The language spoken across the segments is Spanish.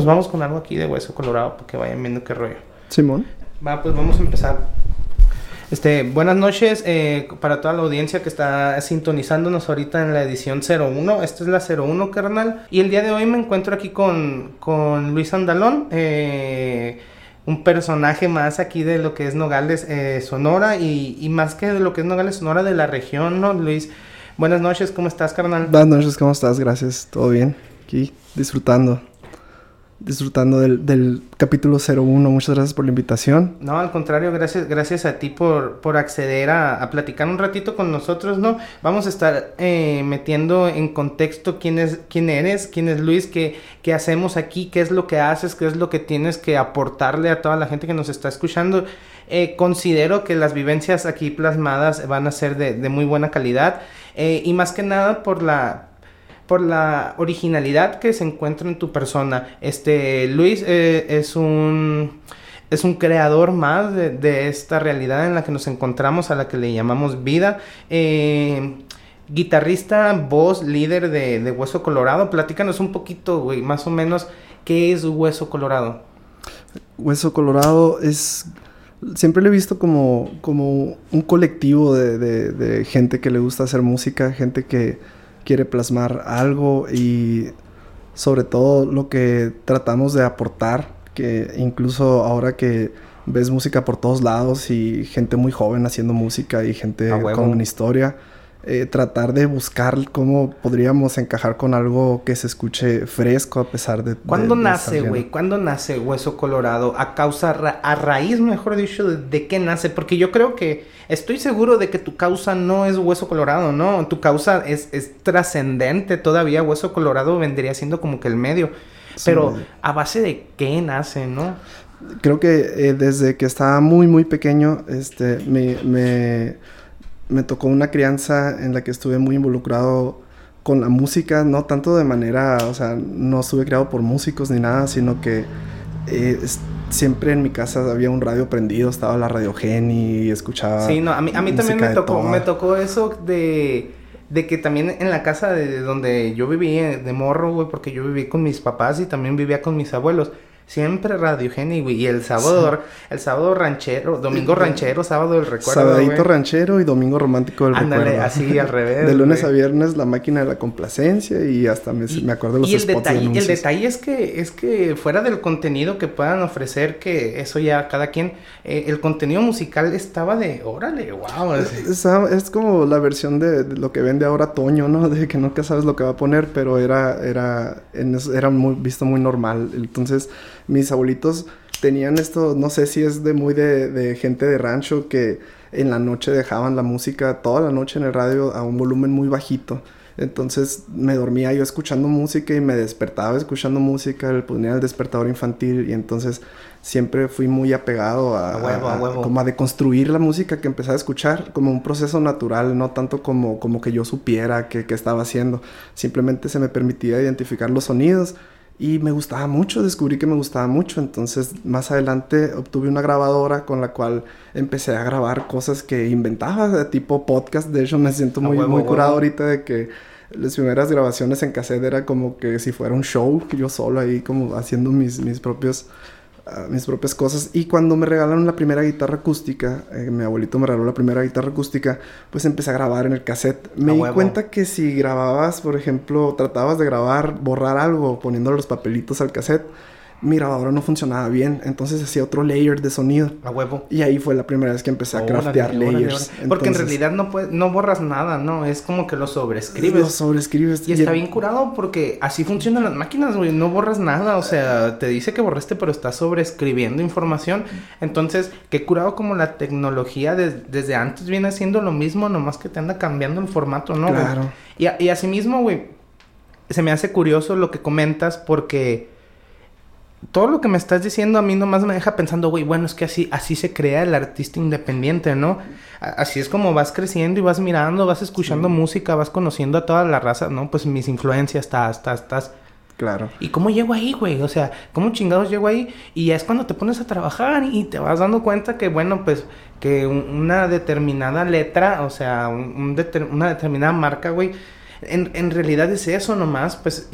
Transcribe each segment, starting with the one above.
Nos vamos con algo aquí de hueso colorado para que vayan viendo qué rollo. Simón. Va, pues vamos a empezar. Este, buenas noches eh, para toda la audiencia que está sintonizándonos ahorita en la edición 01. Esta es la 01, carnal. Y el día de hoy me encuentro aquí con, con Luis Andalón, eh, un personaje más aquí de lo que es Nogales, eh, Sonora, y, y, más que de lo que es Nogales, Sonora, de la región, ¿no, Luis? Buenas noches, ¿cómo estás, carnal? Buenas noches, ¿cómo estás? Gracias, todo bien. Aquí disfrutando disfrutando del, del, capítulo 01. Muchas gracias por la invitación. No, al contrario, gracias, gracias a ti por, por acceder a, a platicar un ratito con nosotros, ¿no? Vamos a estar eh, metiendo en contexto quién, es, quién eres, quién es Luis, qué, qué hacemos aquí, qué es lo que haces, qué es lo que tienes que aportarle a toda la gente que nos está escuchando. Eh, considero que las vivencias aquí plasmadas van a ser de, muy buena calidad eh, y más que nada por la por la originalidad que se encuentra en tu persona. Este, Luis eh, es un es un creador más de, esta realidad en la que nos encontramos, a la que le llamamos vida. Eh, guitarrista, voz, líder de, de, Hueso Colorado. Platícanos un poquito, güey, más o menos, ¿qué es Hueso Colorado? Hueso Colorado es... Siempre lo he visto como, como un colectivo de, de gente que le gusta hacer música, gente que quiere plasmar algo y sobre todo lo que tratamos de aportar, que incluso ahora que ves música por todos lados y gente muy joven haciendo música y gente con una historia, eh, tratar de buscar cómo podríamos encajar con algo que se escuche fresco a pesar de... ¿Cuándo de, nace, güey? ¿Cuándo nace Hueso Colorado? A causa, ra a raíz, mejor dicho, de, de, qué nace? Porque yo creo que estoy seguro de que tu causa no es Hueso Colorado, ¿no? Tu causa es, es trascendente todavía. Hueso Colorado vendría siendo como que el medio. Sí, Pero a base de qué nace, ¿no? Creo que eh, desde que estaba muy, muy pequeño, este, me... me me tocó una crianza en la que estuve muy involucrado con la música, no tanto de manera, o sea, no estuve criado por músicos ni nada, sino que eh, siempre en mi casa había un radio prendido, estaba la Radio Geni y escuchaba. Sí, no, a mí, a mí también me tocó, me tocó eso de, de que también en la casa de donde yo vivía de morro, güey, porque yo viví con mis papás y también vivía con mis abuelos. Siempre Radio Geni, güey. Y el sábado, sí. el sábado ranchero, domingo ranchero, sábado del recuerdo. Sabadito ranchero y domingo romántico del Ándale, recuerdo. así al revés. de lunes a viernes la máquina de la complacencia y hasta me, y, me acuerdo de los y el detalle, de el detalle es que es que fuera del contenido que puedan ofrecer, que eso ya cada quien, eh, el contenido musical estaba de, órale, wow. Es, es, como la versión de, de, lo que vende ahora Toño, ¿no? De que nunca sabes lo que va a poner, pero era, era, en, era muy, visto muy normal. Entonces, mis abuelitos tenían esto, no sé si es de muy de, de, gente de rancho que en la noche dejaban la música toda la noche en el radio a un volumen muy bajito. Entonces me dormía yo escuchando música y me despertaba escuchando música, le ponía el despertador infantil y entonces siempre fui muy apegado a, a, huevo, a, a huevo. como a deconstruir la música que empezaba a escuchar como un proceso natural, no tanto como, como que yo supiera que, que estaba haciendo. Simplemente se me permitía identificar los sonidos y me gustaba mucho, descubrí que me gustaba mucho, entonces más adelante obtuve una grabadora con la cual empecé a grabar cosas que inventaba, de tipo podcast, de hecho me siento muy, muy curado ahorita de que las primeras grabaciones en cassette era como que si fuera un show, yo solo ahí como haciendo mis, mis propios mis propias cosas. Y cuando me regalaron la primera guitarra acústica, eh, mi abuelito me regaló la primera guitarra acústica, pues empecé a grabar en el cassette. Me a di huevo. cuenta que si grababas, por ejemplo, tratabas de grabar, borrar algo, poniéndole los papelitos al cassette, mi grabadora no funcionaba bien, entonces hacía otro layer de sonido. A huevo. Y ahí fue la primera vez que empecé a craftear órale, layers. Órale. Porque entonces, en realidad no, puedes, no borras nada, ¿no? Es como que lo sobrescribes. Lo sobrescribes. Y, y está el... bien curado porque así funcionan las máquinas, güey. No borras nada, o sea, te dice que borraste, pero estás sobrescribiendo información. Entonces, qué curado como la tecnología de, desde antes viene haciendo lo mismo, nomás que te anda cambiando el formato, ¿no? Claro. Y, y asimismo, güey, se me hace curioso lo que comentas porque todo lo que me estás diciendo a mí nomás me deja pensando, güey, bueno, es que así, así se crea el artista independiente, ¿no? Así es como vas creciendo y vas mirando, vas escuchando sí. música, vas conociendo a toda la raza, ¿no? Pues mis influencias, estás, estás, estás. Claro. ¿Y cómo llego ahí, güey? O sea, ¿cómo chingados llego ahí? Y es cuando te pones a trabajar y te vas dando cuenta que, bueno, pues, que una determinada letra, o sea, un, un deter una determinada marca, güey, en, en realidad es eso nomás, pues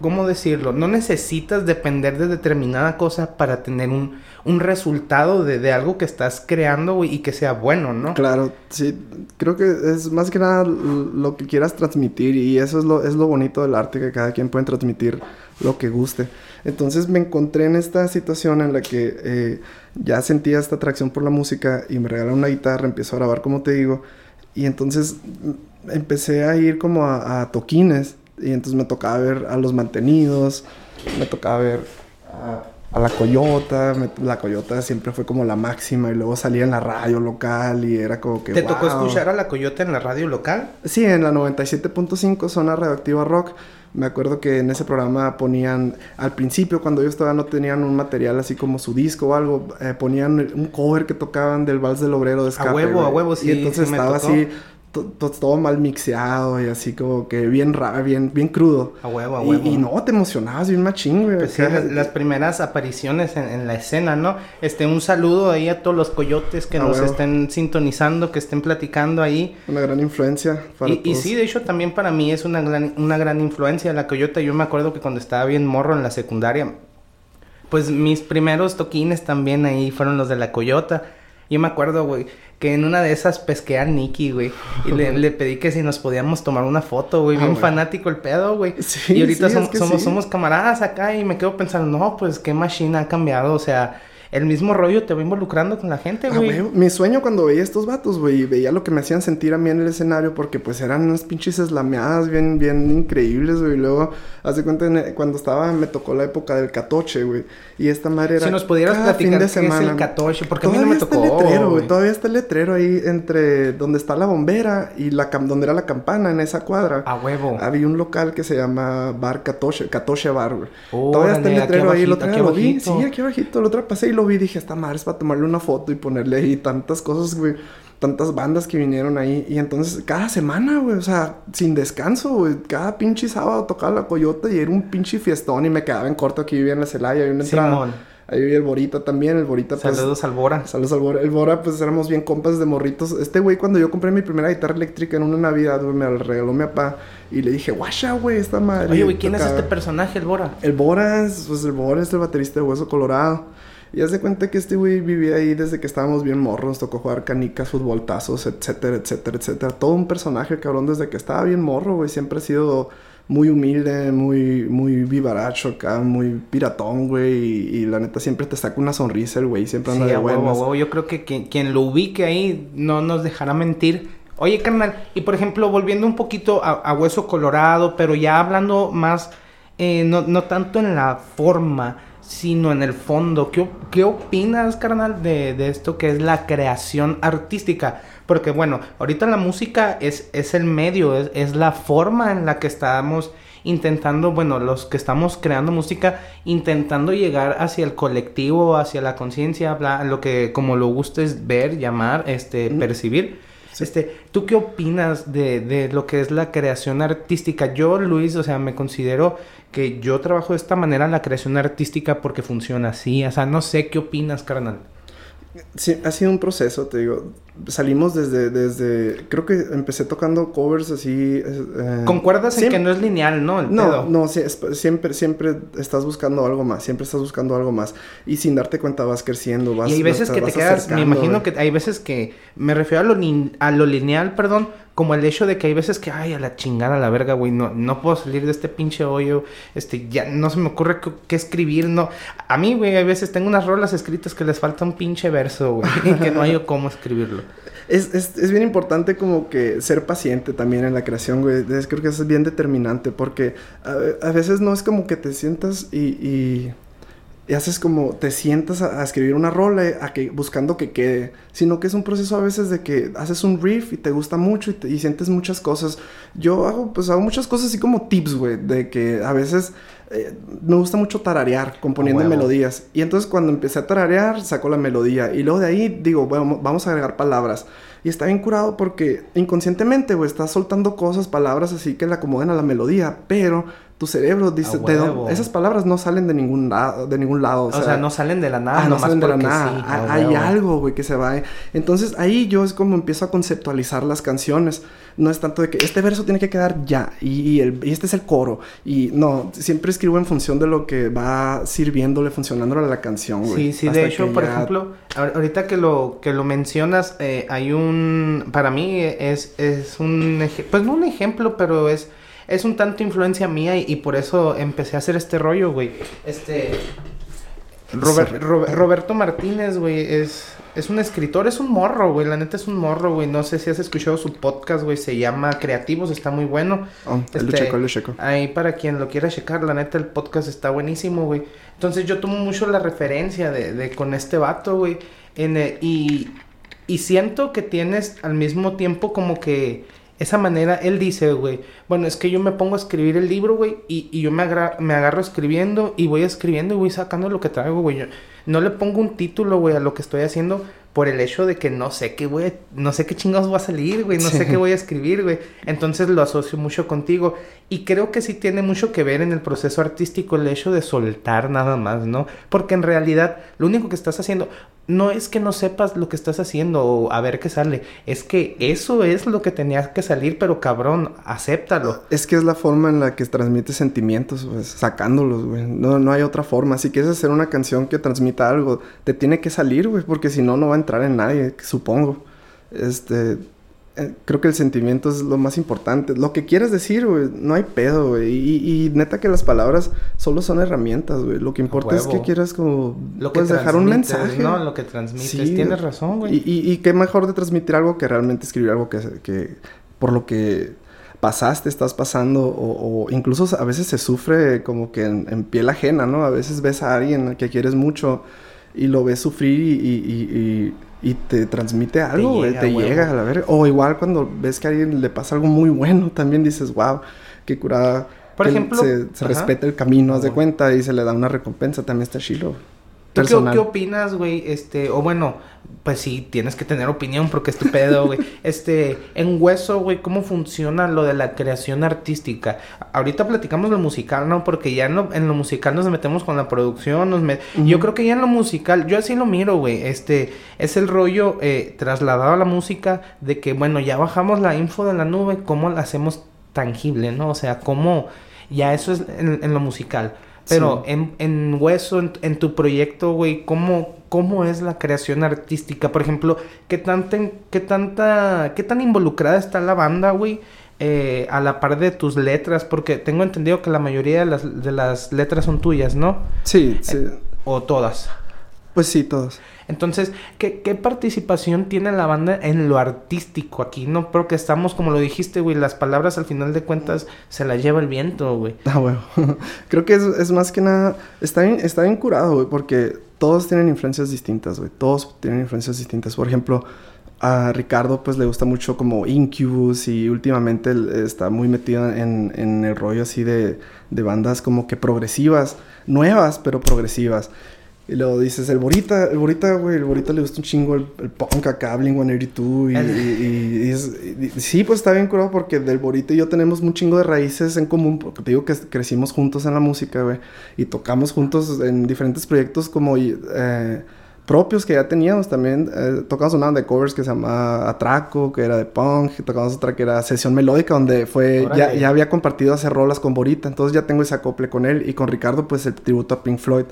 ¿cómo decirlo? No necesitas depender de determinada cosa para tener un, un resultado de, de, algo que estás creando, y que sea bueno, ¿no? Claro, sí, creo que es más que nada lo que quieras transmitir y eso es lo, es lo bonito del arte, que cada quien puede transmitir lo que guste. Entonces me encontré en esta situación en la que eh, ya sentía esta atracción por la música y me regalaron una guitarra, empiezo a grabar como te digo, y entonces mm, empecé a ir como a, a toquines y entonces me tocaba ver a los mantenidos, me tocaba ver a, a la Coyota, me, la Coyota siempre fue como la máxima y luego salía en la radio local y era como que... ¿Te wow. tocó escuchar a la Coyota en la radio local? Sí, en la 97.5 zona radioactiva rock. Me acuerdo que en ese programa ponían, al principio cuando ellos todavía no tenían un material así como su disco o algo, eh, ponían un cover que tocaban del Vals del Obrero de Escape. A huevo, a huevo, sí. Y entonces sí estaba así todo mal mixeado y así como que bien raro, bien, bien crudo. A huevo, a huevo. Y, y no, te emocionabas bien machín, güey. Pues sí, las, las, primeras apariciones en, en, la escena, ¿no? Este, un saludo ahí a todos los coyotes que a nos huevo. estén sintonizando, que estén platicando ahí. Una gran influencia para y, todos. y sí, de hecho, también para mí es una gran, una gran influencia la coyota. Yo me acuerdo que cuando estaba bien morro en la secundaria, pues mis primeros toquines también ahí fueron los de la coyota. Yo me acuerdo, güey, que en una de esas pesqué a Nicky, güey. Y le, le, pedí que si nos podíamos tomar una foto, güey. Bien ah, fanático el pedo, güey. Sí, y ahorita sí, som es que somos, sí. somos camaradas acá y me quedo pensando, no, pues qué machine ha cambiado. O sea, el mismo rollo te va involucrando con la gente, Ah, güey. güey, Mi sueño cuando veía estos vatos, güey, veía lo que me hacían sentir a mí en el escenario, porque pues eran unas pinches eslameadas bien, bien increíbles, güey. Luego, hace cuenta, en- cuando estaba, me tocó la época del catoche, güey. Y esta madre era. si nos pudieras platicar de qué es semana. el catoche, porque a mí no Todavía me está tocó. el letrero, güey. Todavía está el letrero ahí entre donde está la bombera y la donde era la campana, en esa cuadra. A huevo. Había un local que se llama Bar Catoche, Catoche Bar, güey. Órale, Todavía está el letrero ahí, otro aquí día lo vi. Sí, aquí abajito. Otro día pasé y lo vi y dije, esta madre es para tomarle una foto y ponerle ahí tantas cosas, güey. Tantas bandas que vinieron ahí. Y entonces, cada semana, güey, o sea, sin descanso, güey. Cada pinche sábado tocaba la coyota y era un pinche fiestón y me quedaba en corto aquí vivía en la Celaya. Había una entrada. Simón. Ahí vivía el Borita también. El Borita, pues. Saludos al Bora. Saludos al Bora. El Bora, pues éramos bien compas de morritos. Este güey, cuando yo compré mi primera guitarra eléctrica en una Navidad, güey, me la regaló mi papá. Y le dije, guacha, güey, esta madre. Oye, güey, ¿quién es este personaje, el Bora? El Bora, es, pues el Bora es el baterista de Hueso Colorado. Y hace cuenta que este güey vivía ahí desde que estábamos bien morros. Nos tocó jugar canicas, futboltazos, etcétera, etcétera, etcétera. Todo un personaje, cabrón, desde que estaba bien morro, güey. Siempre ha sido muy humilde, muy, muy vivaracho acá, muy piratón, güey. Y, y la neta siempre te saca una sonrisa el güey. Siempre Sí, anda de huevo, a buenas. Yo creo que quien, quien lo ubique ahí no nos dejará mentir. Oye, carnal, y por ejemplo, volviendo un poquito a, a Hueso Colorado, pero ya hablando más, eh, no, no tanto en la forma, sino en el fondo. ¿Qué, qué opinas, carnal, de, de esto que es la creación artística? Porque bueno, ahorita la música es, es el medio, es, es la forma en la que estamos intentando, bueno, los que estamos creando música, intentando llegar hacia el colectivo, hacia la conciencia, lo que como lo gustes ver, llamar, este, percibir. Sí. Este, ¿tú qué opinas de, de lo que es la creación artística? Yo, Luis, o sea, me considero que yo trabajo de esta manera la creación artística porque funciona así. O sea, no sé qué opinas, carnal. Sí, ha sido un proceso, te digo. Salimos desde, desde, creo que empecé tocando covers así. eh, ¿Concuerdas en siempre- que no es lineal, no? El No, pedo? no, sí, es- siempre, siempre estás buscando algo más, siempre estás buscando algo más. Y sin darte cuenta vas creciendo, vas y hay veces vas- que te quedas, me imagino que hay veces que, me refiero a lo, a lo lineal, perdón, como el hecho de que hay veces que, ay, a la chingada, a la verga, güey, no, no puedo salir de este pinche hoyo, este, ya no se me ocurre qué, escribir, no. A mí, güey, hay veces tengo unas rolas escritas que les falta un pinche verso, güey, que no hay cómo escribirlo. Es, es, es bien importante como que ser paciente también en la creación, güey. Es- creo que eso es bien determinante porque a, veces no es como que te sientas y, y haces como te sientas a, a escribir una rola a que, buscando que quede, sino que es un proceso a veces de que haces un riff y te gusta mucho y, te- y sientes muchas cosas. Yo hago, pues hago muchas cosas así como tips, güey, de que a veces eh, me gusta mucho tararear, componiendo melodías. Y entonces cuando empecé a tararear, saco la melodía. Y luego de ahí digo, bueno, vamos a agregar palabras. Y está bien curado porque inconscientemente, güey, estás soltando cosas, palabras así que le acomoden a la melodía. Pero tu cerebro dice, esas palabras no salen de ningún lado, de ningún lado. O, sea, no salen de la nada. Ah, no salen de la nada. hay, algo, güey, que se va. Entonces ahí yo es como empiezo a conceptualizar las canciones. No es tanto de que este verso tiene que quedar ya y, este es el coro. Y no, siempre escribo en función de lo que va sirviéndole, funcionándole a la canción, güey. Sí, sí, de hecho, por ejemplo, ahorita que lo, que lo mencionas, eh, hay un, para mí es, es un, pues no un ejemplo, pero es es un tanto influencia mía y, por eso empecé a hacer este rollo, güey. Este... Roberto Martínez, güey, es, es un escritor, es un morro, güey. La neta es un morro, güey. No sé si has escuchado su podcast, güey. Se llama Creativos, está muy bueno. Oh, este, lo checo, Ahí para quien lo quiera checar, la neta el podcast está buenísimo, güey. Entonces yo tomo mucho la referencia de, de con este vato, güey. y, y siento que tienes al mismo tiempo como que esa manera, él dice, güey, bueno, es que yo me pongo a escribir el libro, güey, y, y, yo me, me agarro escribiendo y voy escribiendo y voy sacando lo que traigo, güey. no le pongo un título, güey, a lo que estoy haciendo por el hecho de que no sé qué, güey, no sé qué chingados va a salir, güey, no sé qué voy a escribir, güey. Entonces lo asocio mucho contigo. Y creo que sí tiene mucho que ver en el proceso artístico el hecho de soltar nada más, ¿no? Porque en realidad lo único que estás haciendo no es que no sepas lo que estás haciendo o a ver qué sale, es que eso es lo que tenía que salir, pero cabrón, acéptalo. Es que es la forma en la que transmites sentimientos, pues, sacándolos, güey. No, no hay otra forma. Si quieres hacer una canción que transmita algo, te tiene que salir, güey, porque si no, no va a entrar en nadie, supongo. Este, eh, creo que el sentimiento es lo más importante. Lo que quieres decir, güey, no hay pedo, güey. Y, neta que las palabras solo son herramientas, güey. Lo que importa es que quieras como... Lo puedes dejar un mensaje. No, lo que transmites. Tienes razón, güey. Y, y, qué mejor de transmitir algo que realmente escribir algo que... que por lo que pasaste, estás pasando, o, incluso a veces se sufre como que en, piel ajena, ¿no? A veces ves a alguien que quieres mucho y lo ves sufrir y, y te transmite algo, te llega, a la verga. O igual cuando ves que a alguien le pasa algo muy bueno, también dices, wow, qué curada. Por ejemplo, se, respeta el camino, haz de cuenta, y se le da una recompensa, también está chilo. ¿Tú qué, opinas, güey? Este, o bueno, pues sí, tienes que tener opinión porque es tu pedo, güey. este, en Hueso, güey, ¿cómo funciona lo de la creación artística? Ahorita platicamos lo musical, ¿no? Porque ya en lo, en lo musical nos metemos con la producción, nos Yo creo que ya en lo musical, yo así lo miro, güey. Este, es el rollo eh, trasladado a la música de que, bueno, ya bajamos la info de la nube, ¿cómo la hacemos tangible, no? O sea, ¿cómo...? Ya eso es en lo musical. Pero en, en, Hueso, en, tu proyecto, güey, ¿cómo, ¿cómo es la creación artística? Por ejemplo, ¿qué tanta, qué tanta, qué tan involucrada está la banda, güey? Eh, a la par de tus letras, porque tengo entendido que la mayoría de las, de las letras son tuyas, ¿no? Sí, sí. o todas. Pues sí, todas. Entonces, ¿qué, participación tiene la banda en lo artístico aquí? No porque estamos, como lo dijiste, güey, las palabras al final de cuentas se las lleva el viento, güey. Ah, bueno. Creo que es, más que nada, está bien, está bien curado, güey, porque todos tienen influencias distintas, güey. Todos tienen influencias distintas. Por ejemplo, a Ricardo pues le gusta mucho como Incubus y últimamente está muy metido en, en el rollo así de, de bandas como que progresivas, nuevas pero progresivas. Y luego dices, el Borita, el Borita, güey, el Borita le gusta un chingo el, el punk acá, Blink-182 y, y, y, sí, pues está bien curado porque del Borita y yo tenemos un chingo de raíces en común, porque te digo que crecimos juntos en la música, güey, y tocamos juntos en diferentes proyectos como eh, propios que ya teníamos también. Eh, tocamos una de covers que se llama Atraco, que era de punk, tocamos otra que era Sesión Melódica, donde fue, ya, ya había compartido hacer rolas con Borita, entonces ya tengo ese acople con él, y con Ricardo, pues el tributo a Pink Floyd.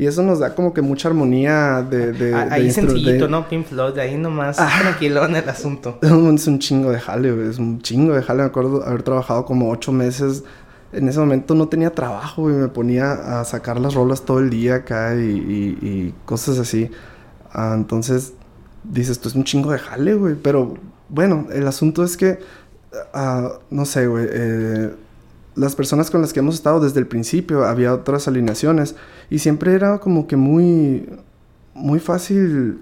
Y eso nos da como que mucha armonía de... de ahí sencillito, ¿no? Pink Floyd, ahí nomás ah, tranquilo en el asunto. Es un chingo de jale, güey. Es un chingo de jale. Me acuerdo haber trabajado como ocho meses. En ese momento no tenía trabajo, y Me ponía a sacar las rolas todo el día acá y, y, cosas así. Ah, entonces, dices, esto es un chingo de jale, güey. Pero, bueno, el asunto es que... Ah, no sé, güey. Eh, las personas con las que hemos estado desde el principio había otras alineaciones y siempre era como que muy muy fácil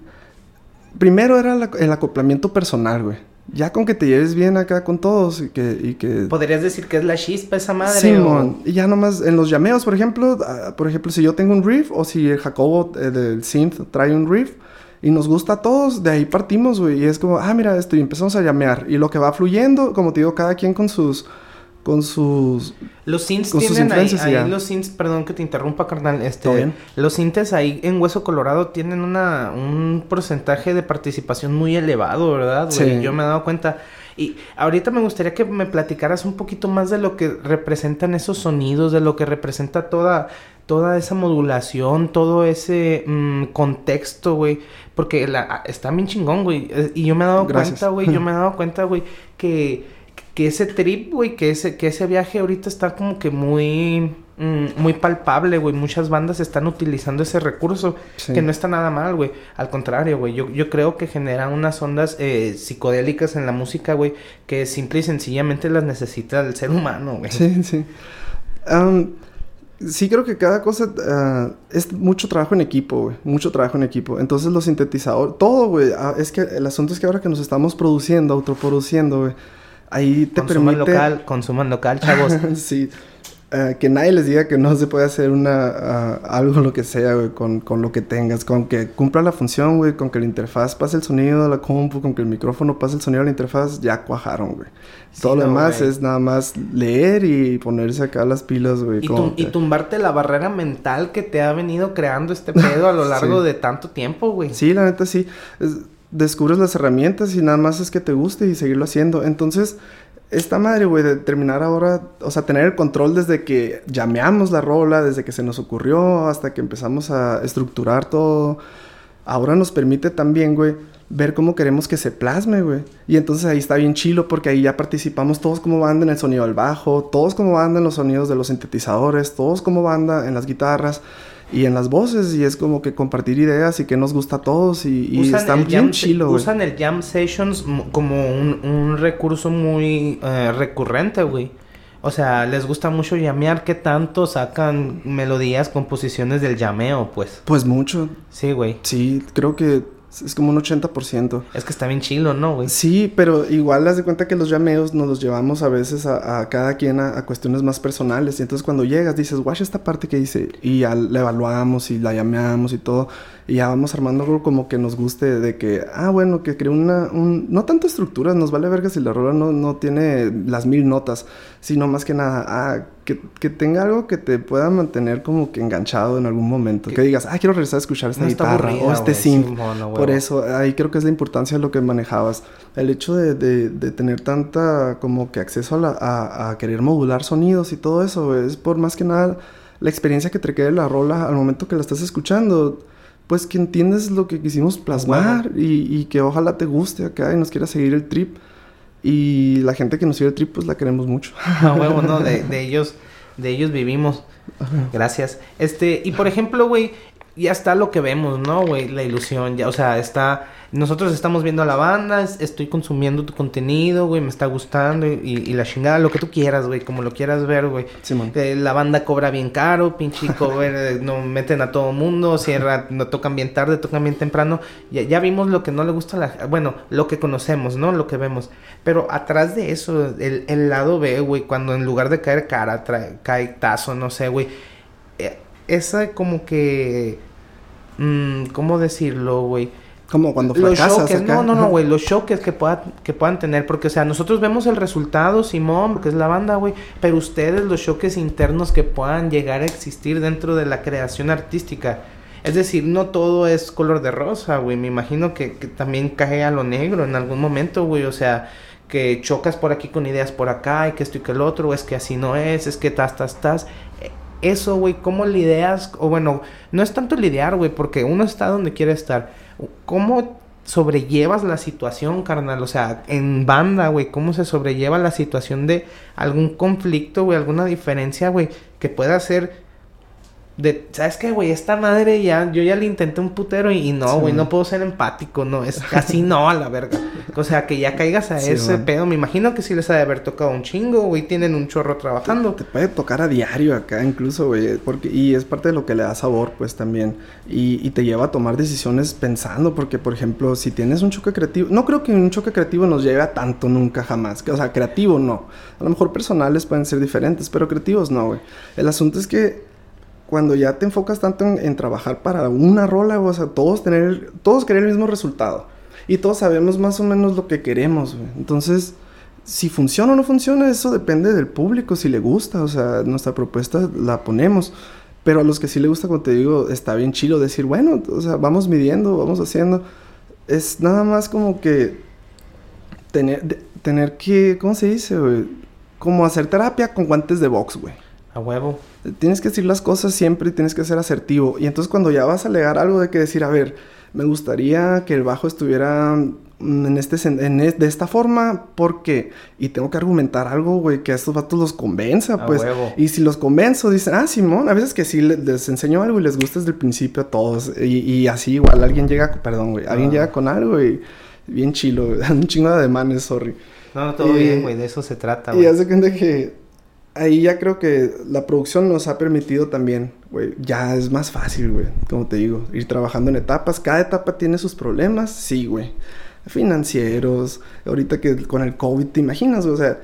primero era el acoplamiento personal güey ya con que te lleves bien acá con todos y que, y que... podrías decir que es la chispa esa madre Simón y ya nomás en los llameos por ejemplo ah, por ejemplo si yo tengo un riff o si el Jacobo eh, del synth trae un riff y nos gusta a todos, de ahí partimos, güey. Y es como, ah, mira esto, y empezamos a llamear. Y lo que va fluyendo, como te digo, cada quien con sus con sus los synths con sus tienen ahí, los synths, perdón que te interrumpa, carnal, este, ¿Todo bien? los synths ahí en Hueso Colorado tienen una, un porcentaje de participación muy elevado, ¿verdad, güey? Sí. Yo me he dado cuenta. Y ahorita me gustaría que me platicaras un poquito más de lo que representan esos sonidos, de lo que representa toda, toda esa modulación, todo ese mm, contexto, güey. Porque la, está bien chingón, güey. Y yo me he dado Gracias. cuenta, güey, yo me he dado cuenta, güey, que, que ese trip, güey, que ese, que ese viaje ahorita está como que muy, mm, muy palpable, güey. Muchas bandas están utilizando ese recurso, Sí. que no está nada mal, güey. Al contrario, güey. Yo, yo creo que genera unas ondas eh, psicodélicas en la música, güey, que simple y sencillamente las necesita el ser humano, güey. Sí, sí. Am, sí creo que cada cosa ah, es mucho trabajo en equipo, güey. Mucho trabajo en equipo. Entonces los sintetizadores, todo, güey. ah, es que el asunto es que ahora que nos estamos produciendo, autoproduciendo, güey. Ahí te Consuman permite... local, consuman local, chavos. sí. Ah, que nadie les diga que no se puede hacer una ah, algo lo que sea, güey, con, con lo que tengas, con que cumpla la función, güey, con que la interfaz pase el sonido a la compu, con que el micrófono pase el sonido a la interfaz, ya cuajaron, güey. Sí, Todo lo demás güey. es nada más leer y ponerse acá las pilas, güey. Y, tumbarte la barrera mental que te ha venido creando este pedo a lo largo Sí. de tanto tiempo, güey. Sí, la neta sí. Es- descubres las herramientas y nada más es que te guste y seguirlo haciendo. Entonces, esta madre, güey, de terminar ahora, o sea, tener el control desde que llameamos la rola, desde que se nos ocurrió, hasta que empezamos a estructurar todo, ahora nos permite también, güey, ver cómo queremos que se plasme, güey. Y entonces ahí está bien chilo porque ahí ya participamos todos como banda en el sonido del bajo, todos como banda en los sonidos de los sintetizadores, todos como banda en las guitarras y en las voces y es como que compartir ideas y que nos gusta a todos y, y Usan está el bien jam- chilo. Usan el jam sessions mo- como un, un recurso muy eh, recurrente, güey. O sea, les gusta mucho llamear. ¿Qué tanto sacan melodías, composiciones del llameo, pues? Pues mucho, Sí, güey. sí, creo que es como un 80%. Es que está bien chilo, ¿no, güey? Sí, pero igual haz de cuenta que los llameos nos los llevamos a veces a, a cada quien a, a cuestiones más personales. Y entonces cuando llegas dices, guacha esta parte que hice. Y ya la evaluamos y la llameamos y todo. Y ya vamos armando algo como que nos guste de que, ah, bueno, que cree una, un, no tanto estructuras, nos vale verga si la rola no, no tiene las mil notas, sino más que nada, ah, que, que tenga algo que te pueda mantener como que enganchado en algún momento. Que- Que digas, ah, quiero regresar a escuchar esta No guitarra aburrida, o este synth. Por eso, ahí creo que es la importancia de lo que manejabas. El hecho de, de- de tener tanta como que acceso a, la- a- a querer modular sonidos y todo eso, es por más que nada la experiencia que te quede la rola al momento que la estás escuchando. Pues que entiendes lo que quisimos plasmar y, y que ojalá te guste acá y nos quiera seguir el trip. Y la gente que nos sigue el trip, pues la queremos mucho. A huevo, ¿no? De, de ellos, de ellos vivimos. Gracias. Este, y por ejemplo, güey, ya está lo que vemos, ¿no, güey? La ilusión, ya, o sea, está, nosotros estamos viendo a la banda, es- estoy consumiendo tu contenido, güey, me está gustando y, y la chingada, lo que tú quieras, güey, como lo quieras ver, güey. Simón. Eh, la banda cobra bien caro, pinche cover, eh, no meten a todo mundo, cierra, no tocan bien tarde, tocan bien temprano. Ya, ya vimos lo que no le gusta a la bueno, lo que conocemos, ¿no? Lo que vemos. Pero atrás de eso, el, el lado B, güey, cuando en lugar de caer cara, trae- cae tazo, no sé, güey. Esa como que... mm, ¿Cómo decirlo, güey? Como cuando los fracasas choques, acá. no, no, no, güey, los choques que puedan, que puedan tener, porque, o sea, nosotros vemos el resultado, Simón, porque es la banda, güey, pero ustedes los choques internos que puedan llegar a existir dentro de la creación artística. Es decir, no todo es color de rosa, güey, me imagino que, que también cae a lo negro en algún momento, güey, o sea, que chocas por aquí con ideas por acá, y que esto y que el otro, o es que así no es, es que tas, tas, tas. Eso, güey, ¿cómo lidias? O bueno, no es tanto lidiar, güey, porque uno está donde quiere estar. ¿Cómo sobrellevas la situación, carnal? O sea, en banda, güey, ¿cómo se sobrelleva la situación de algún conflicto, güey, alguna diferencia, güey, que pueda ser de, ¿sabes qué, güey? Esta madre ya, yo ya le intenté un putero y, y no, Sí, güey, no puedo ser empático, no, es casi no a la verga. O sea, que ya caigas a Sí, ese man. pedo, me imagino que sí les ha de haber tocado un chingo, güey, tienen un chorro trabajando. Te puede tocar a diario acá incluso, güey, porque y es parte de lo que le da sabor, pues también y, y te lleva a tomar decisiones pensando, porque por ejemplo, si tienes un choque creativo, no creo que un choque creativo nos lleve a tanto nunca jamás, o sea, creativo no, a lo mejor personales pueden ser diferentes, pero creativos no, güey. El asunto es que cuando ya te enfocas tanto en, trabajar para una rola, o sea, todos tener, todos querer el mismo resultado y todos sabemos más o menos lo que queremos. Entonces Si funciona o no funciona, eso depende del público, si le gusta, o sea, nuestra propuesta la ponemos. Pero a los que sí le gusta, como te digo, está bien chido decir, bueno, o sea, vamos midiendo, vamos haciendo. Es nada más como que tener, tener que, ¿cómo se dice? Como hacer terapia con guantes de box, güey. A huevo. Tienes que decir las cosas siempre y tienes que ser asertivo. Y entonces cuando ya vas a alegar algo de que decir, a ver, me gustaría que el bajo estuviera en este en de esta forma porque y tengo que argumentar algo güey que a estos vatos los convenza pues y si los convenzo dicen ah Simón a veces que sí les, enseño algo y les gusta desde el principio a todos y, así igual alguien llega perdón güey alguien ah. llega con algo y bien chilo un chingo de ademanes sorry no todo bien güey de eso se trata güey y hace cuenta que ahí ya creo que la producción nos ha permitido también, güey, ya es más fácil, güey, como te digo, ir trabajando en etapas. Cada etapa tiene sus problemas, sí, güey. Financieros, ahorita que con el COVID, ¿te imaginas, O sea,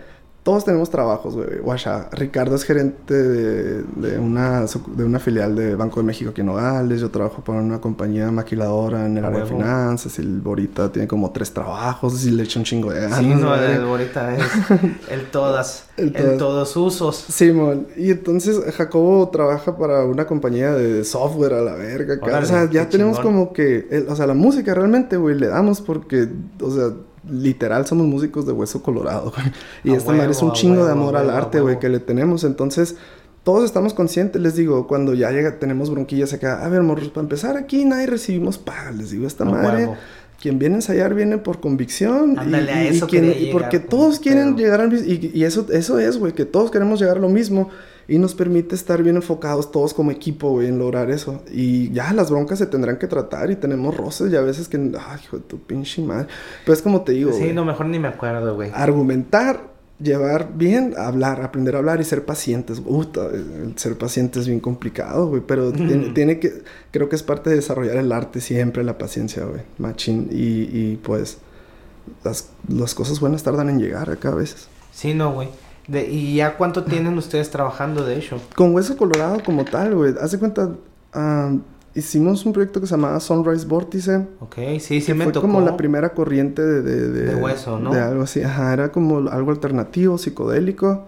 todos tenemos trabajos, güey. Guacha, Ricardo es gerente de, una, de una filial de Banco de México aquí en Nogales. Yo trabajo para una compañía maquiladora en el área de finanzas. El Borita tiene como tres trabajos y le echa un chingo de ganas. Sí, no, el Borita es el todas, el, todos usos. Simón. y entonces Jacobo trabaja para una compañía de software a la verga. o sea, ya tenemos como que, o sea, la música realmente, güey, le damos porque, o sea literal somos músicos de hueso colorado, güey. Y esta madre es un chingo de amor al arte, güey, que le tenemos. Entonces, todos estamos conscientes, les digo, cuando ya llega, tenemos bronquillas acá, a ver, morros, para empezar aquí nadie recibimos paga, les digo, esta madre, quien viene a ensayar viene por convicción. Ándale, y, a eso y, porque todos quieren llegar al mismo, y, eso, eso es, güey, que todos queremos llegar a lo mismo y nos permite estar bien enfocados todos como equipo, güey, en lograr eso. Y ya las broncas se tendrán que tratar y tenemos roces y a veces que, ay, hijo de tu pinche madre. Pero es como te digo. Sí, no, mejor ni me acuerdo, güey. Argumentar, llevar bien, hablar, aprender a hablar y ser pacientes. El ser paciente es bien complicado, güey, pero tiene, que, creo que es parte de desarrollar el arte siempre, la paciencia, güey, machín. Y, y pues las, las cosas buenas tardan en llegar acá a veces. Sí, no, güey. ¿Y ya cuánto tienen ustedes trabajando de hecho? Con Hueso Colorado como tal, güey. Hace cuenta, ah, hicimos un proyecto que se llamaba Sunrise Vortice. Ok, sí, sí me fue como la primera corriente de, de, de, hueso, ¿no? De algo así. Ajá, era como algo alternativo, psicodélico.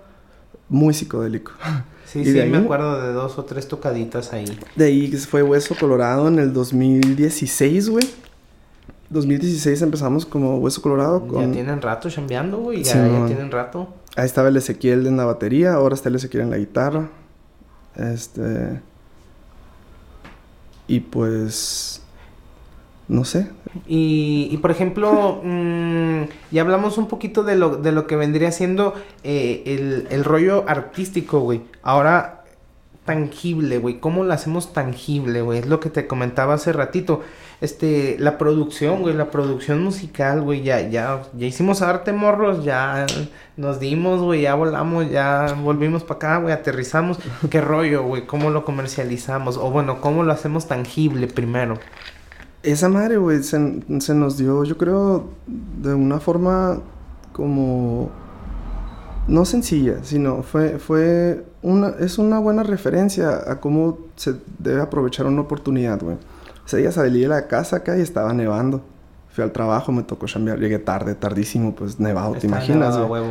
Muy psicodélico. Sí, sí, me acuerdo de dos o tres tocaditas ahí. De ahí fue Hueso Colorado en el 2016, güey. 2016 empezamos como Hueso Colorado. Ya tienen rato chambeando, güey. Ya, ya tienen rato. Ahí estaba el Ezequiel en la batería, ahora está el Ezequiel en la guitarra. Este. Y pues. No sé. Y, por ejemplo, mm, ya hablamos un poquito de lo, de lo que vendría siendo eh, el, el rollo artístico, güey. Ahora, tangible, güey. ¿Cómo lo hacemos tangible, güey? Es lo que te comentaba hace ratito este, la producción, güey, la producción musical, güey, ya, ya, ya hicimos arte morros, ya nos dimos, güey, ya volamos, ya volvimos para acá, güey, aterrizamos. ¿Qué rollo, güey? ¿Cómo lo comercializamos? O bueno, ¿cómo lo hacemos tangible primero? Esa madre, güey, se, se nos dio, yo creo, de una forma como no sencilla, sino fue, fue una, es una buena referencia a cómo se debe aprovechar una oportunidad, güey. Ese día salí de la casa acá y estaba nevando. Fui al trabajo, me tocó chambear. Llegué tarde, tardísimo, pues nevado, ¿te imaginas, güey?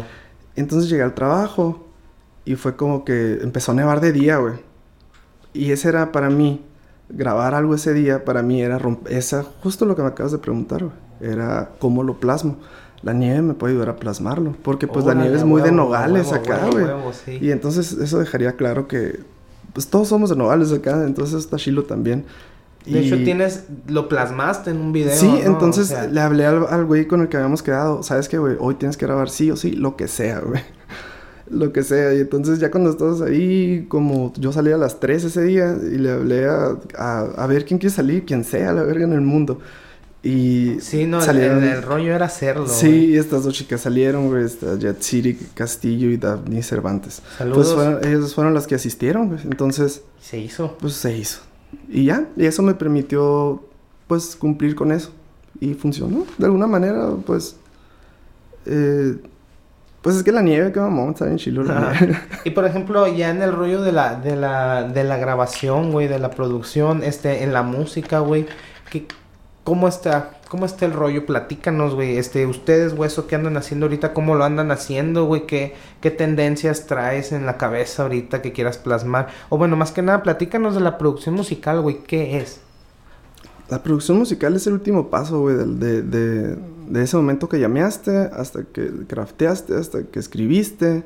Entonces llegué al trabajo y fue como que empezó a nevar de día, güey. Y ese era para mí, grabar algo ese día, para mí era romper. Esa, justo lo que me acabas de preguntar, güey. Era cómo lo plasmo. La nieve me puede ayudar a plasmarlo. Porque pues la nieve es muy de nogales acá, güey. Y entonces eso dejaría claro que pues todos somos de nogales acá. Entonces está también. De hecho, tienes, lo plasmaste en un video. Sí, entonces le hablé al, güey con el que habíamos quedado. ¿Sabes qué, güey? Hoy tienes que grabar sí o sí, lo que sea, güey. lo que sea. Y entonces, ya cuando estamos ahí, como yo salí a las 3 ese día y le hablé a, a, ver quién quiere salir, quien sea, la verga en el mundo. Y sí, no, salieron, el, rollo era hacerlo. Sí, y estas dos chicas salieron, güey, City Castillo y Daphne Cervantes. Pues Saludos. Pues fueron, ellas fueron las que asistieron, güey. Entonces. Se hizo. Pues se hizo. Y ya, y eso me permitió pues cumplir con eso. Y funcionó. De alguna manera, pues... Eh, pues es que la nieve, que mamón, está bien chilo. y por ejemplo, ya en el rollo de la, de la, de la grabación, güey, de la producción, este, en la música, güey, ¿qué, ¿cómo está? ¿Cómo está el rollo? Platícanos, güey. Este, ustedes, güey, eso que andan haciendo ahorita, ¿cómo lo andan haciendo, güey? ¿Qué, ¿Qué tendencias traes en la cabeza ahorita que quieras plasmar? O bueno, más que nada, platícanos de la producción musical, güey. ¿Qué es? La producción musical es el último paso, güey, de, de, de, ese momento que llameaste, hasta que crafteaste, hasta que escribiste.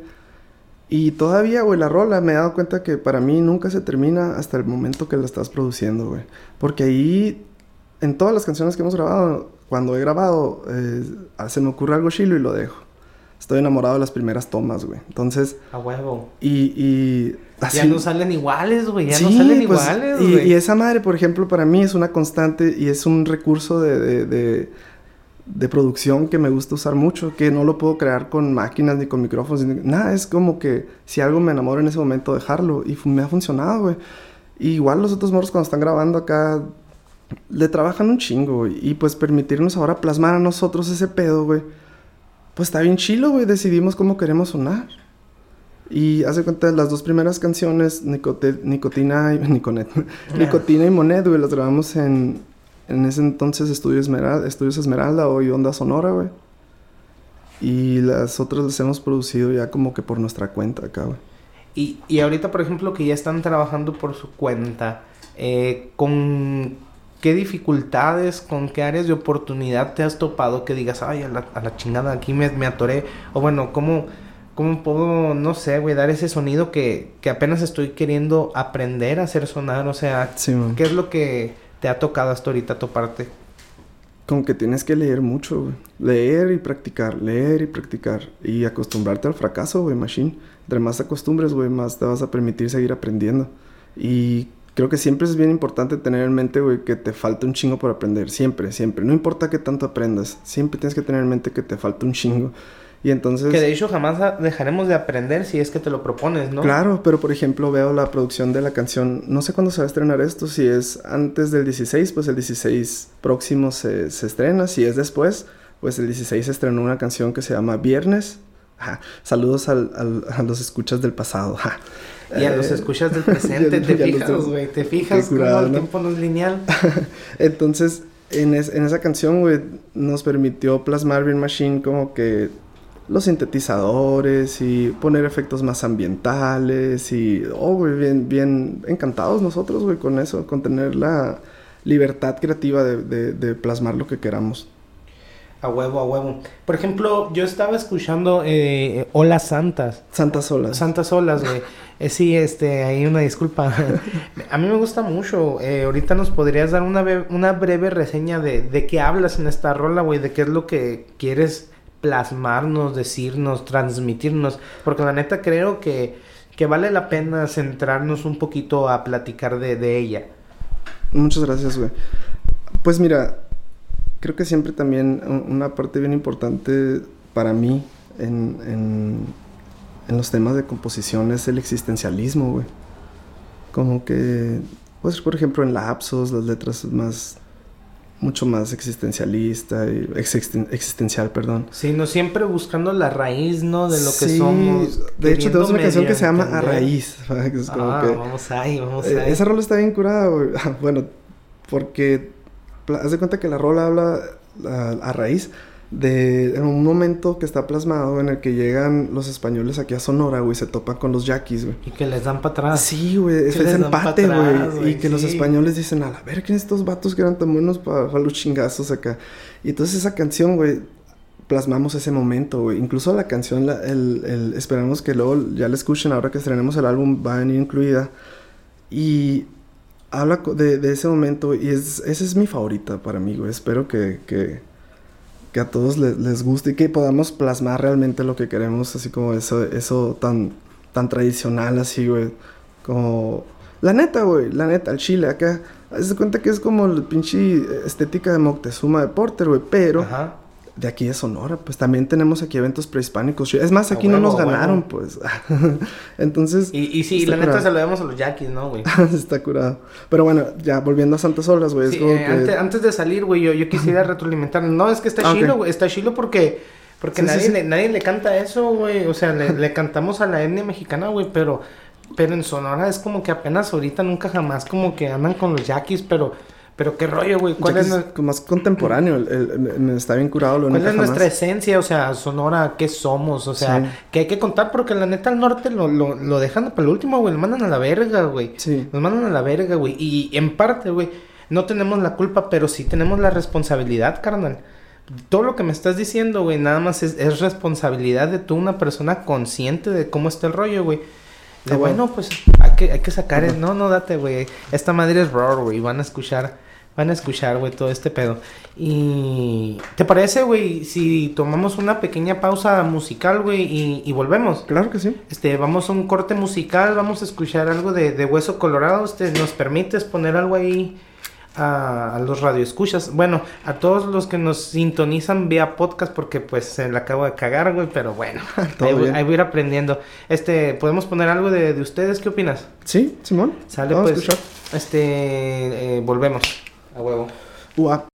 Y todavía, güey, la rola me he dado cuenta que para mí nunca se termina hasta el momento que la estás produciendo, güey. Porque ahí, en todas las canciones que hemos grabado, cuando he grabado, eh, se me ocurre algo chilo y lo dejo. Estoy enamorado de las primeras tomas, güey. Entonces... A huevo. Y... y así, ya no salen iguales, güey. Ya no salen pues, iguales, güey. Y, y, esa madre, por ejemplo, para mí es una constante y es un recurso de, de, de de producción que me gusta usar mucho, que no lo puedo crear con máquinas ni con micrófonos, ni, nada, es como que si algo me enamora en ese momento, dejarlo. Y me ha funcionado, güey. igual los otros morros cuando están grabando acá, le trabajan un chingo, güey. Y pues permitirnos ahora plasmar a nosotros ese pedo, güey. Pues está bien chilo, güey. Decidimos cómo queremos sonar. Y hace cuenta, las dos primeras canciones, Nicotina y... Niconet, Nicotina y Monet, güey, las grabamos en, en ese entonces Estudios Esmeralda, Estudios Esmeralda hoy Onda Sonora, güey. Y las otras las hemos producido ya como que por nuestra cuenta acá, güey. Y, y ahorita, por ejemplo, que ya están trabajando por su cuenta, eh, ¿con qué dificultades, con qué áreas de oportunidad te has topado que digas, ay, a la, a la chingada, aquí me, me, atoré? O bueno, ¿cómo, cómo puedo, no sé, güey, dar ese sonido que, que apenas estoy queriendo aprender a hacer sonar? O sea, ¿qué es lo que te ha tocado hasta ahorita toparte? Como que tienes que leer mucho, güey. Leer y practicar, leer y practicar. Y acostumbrarte al fracaso, güey, machine. Entre más te acostumbres, güey, más te vas a permitir seguir aprendiendo. Y creo que siempre es bien importante tener en mente, güey, que te falta un chingo por aprender. Siempre, siempre. No importa qué tanto aprendas. Siempre tienes que tener en mente que te falta un chingo. Y entonces... Que de hecho jamás dejaremos de aprender si es que te lo propones, ¿no? Claro, pero por ejemplo veo la producción de la canción, no sé cuándo se va a estrenar esto, si es antes del 16, pues el 16 próximo se, se estrena, si es después, pues el 16 se estrenó una canción que se llama Viernes. Saludos al, al, a los escuchas del pasado. Y a los eh, escuchas del presente, te fijas, güey, te fijas curado, el tiempo no es lineal. Entonces, en, es, en esa canción, güey, nos permitió plasmar bien Machine como que los sintetizadores y poner efectos más ambientales y, oh, güey, bien, bien encantados nosotros, güey, con eso, con tener la libertad creativa de, de, plasmar lo que queramos. A huevo, a huevo. Por ejemplo, yo estaba escuchando eh, Olas Santas. Santas Olas. Santas Olas, güey. Eh, sí, este, hay una disculpa. a mí me gusta mucho. Eh, ahorita nos podrías dar una, una breve reseña de, de qué hablas en esta rola, güey, de qué es lo que quieres plasmarnos, decirnos, transmitirnos, porque la neta creo que, que vale la pena centrarnos un poquito a platicar de, de ella. Muchas gracias, güey. Pues mira, creo que siempre también una parte bien importante para mí en, en los temas de composición es el existencialismo, güey. Como que, pues por ejemplo en lapsos, las letras más mucho más existencialista y existencial, perdón. Sí, no siempre buscando la raíz, ¿no? De lo que somos. De hecho, tenemos una canción que se llama A Raíz. ah, vamos ahí, vamos eh, ahí. esa rola está bien curada, güey. bueno, porque haz de cuenta que la rola habla a raíz de en un momento que está plasmado en el que llegan los españoles aquí a Sonora, güey, se topan con los yaquis, güey. Y que les dan para atrás. Sí, güey, es, empate, güey. Y que los españoles dicen, a la ver, ¿quién estos vatos que eran tan buenos para, los chingazos acá? Y entonces esa canción, güey, plasmamos ese momento, güey. Incluso la canción, el, el, esperamos que luego ya la escuchen ahora que estrenemos el álbum, va a venir incluida. Y habla de, de ese momento y es, esa es mi favorita para mí, güey. Espero que, que que a todos les, guste y que podamos plasmar realmente lo que queremos, así como eso, eso tan, tan tradicional, así, güey. Como... La neta, güey, la neta, el chile acá. Se cuenta que es como la pinche estética de Moctezuma de Porter, güey, pero de aquí de Sonora, pues también tenemos aquí eventos prehispánicos. Es más, aquí no nos ganaron, pues. Entonces. Y, y sí, la neta se lo demos a los yaquis, ¿no, güey? está curado. Pero bueno, ya volviendo a Santas Olas, güey. Eh, antes, de salir, güey, yo, yo quisiera retroalimentar. No, es que está chilo, güey. Está chilo porque. Porque nadie, Le, nadie le canta eso, güey. O sea, le, le cantamos a la etnia mexicana, güey, pero. Pero en Sonora es como que apenas ahorita, nunca jamás, como que andan con los yaquis, pero Pero qué rollo, güey. ¿Cuál es, más contemporáneo? El, está bien curado lo ¿Cuál es nuestra esencia? O sea, Sonora, ¿qué somos? O sea, que hay que contar porque la neta al norte lo, lo, lo dejan para el último, güey. Lo mandan a la verga, güey. Sí. Nos mandan a la verga, güey. Y en parte, güey, no tenemos la culpa, pero sí tenemos la responsabilidad, carnal. Todo lo que me estás diciendo, güey, nada más es, es responsabilidad de tú, una persona consciente de cómo está el rollo, güey. De bueno, pues hay que, hay que sacar, el, no, no, date, güey. Esta madre es roar, güey. Van a escuchar van a escuchar, güey, todo este pedo. Y... ¿Te parece, güey, si tomamos una pequeña pausa musical, güey, y, volvemos? Claro que sí. Este, vamos a un corte musical, vamos a escuchar algo de, de Hueso Colorado. Este, ¿Nos permites poner algo ahí a, a, los radioescuchas? Bueno, a todos los que nos sintonizan vía podcast, porque pues se la acabo de cagar, güey, pero bueno, ahí, voy, a ir aprendiendo. Este, ¿podemos poner algo de, de ustedes? ¿Qué opinas? Sí, Simón. Sale, pues. Este, eh, volvemos. A huevo. Ua.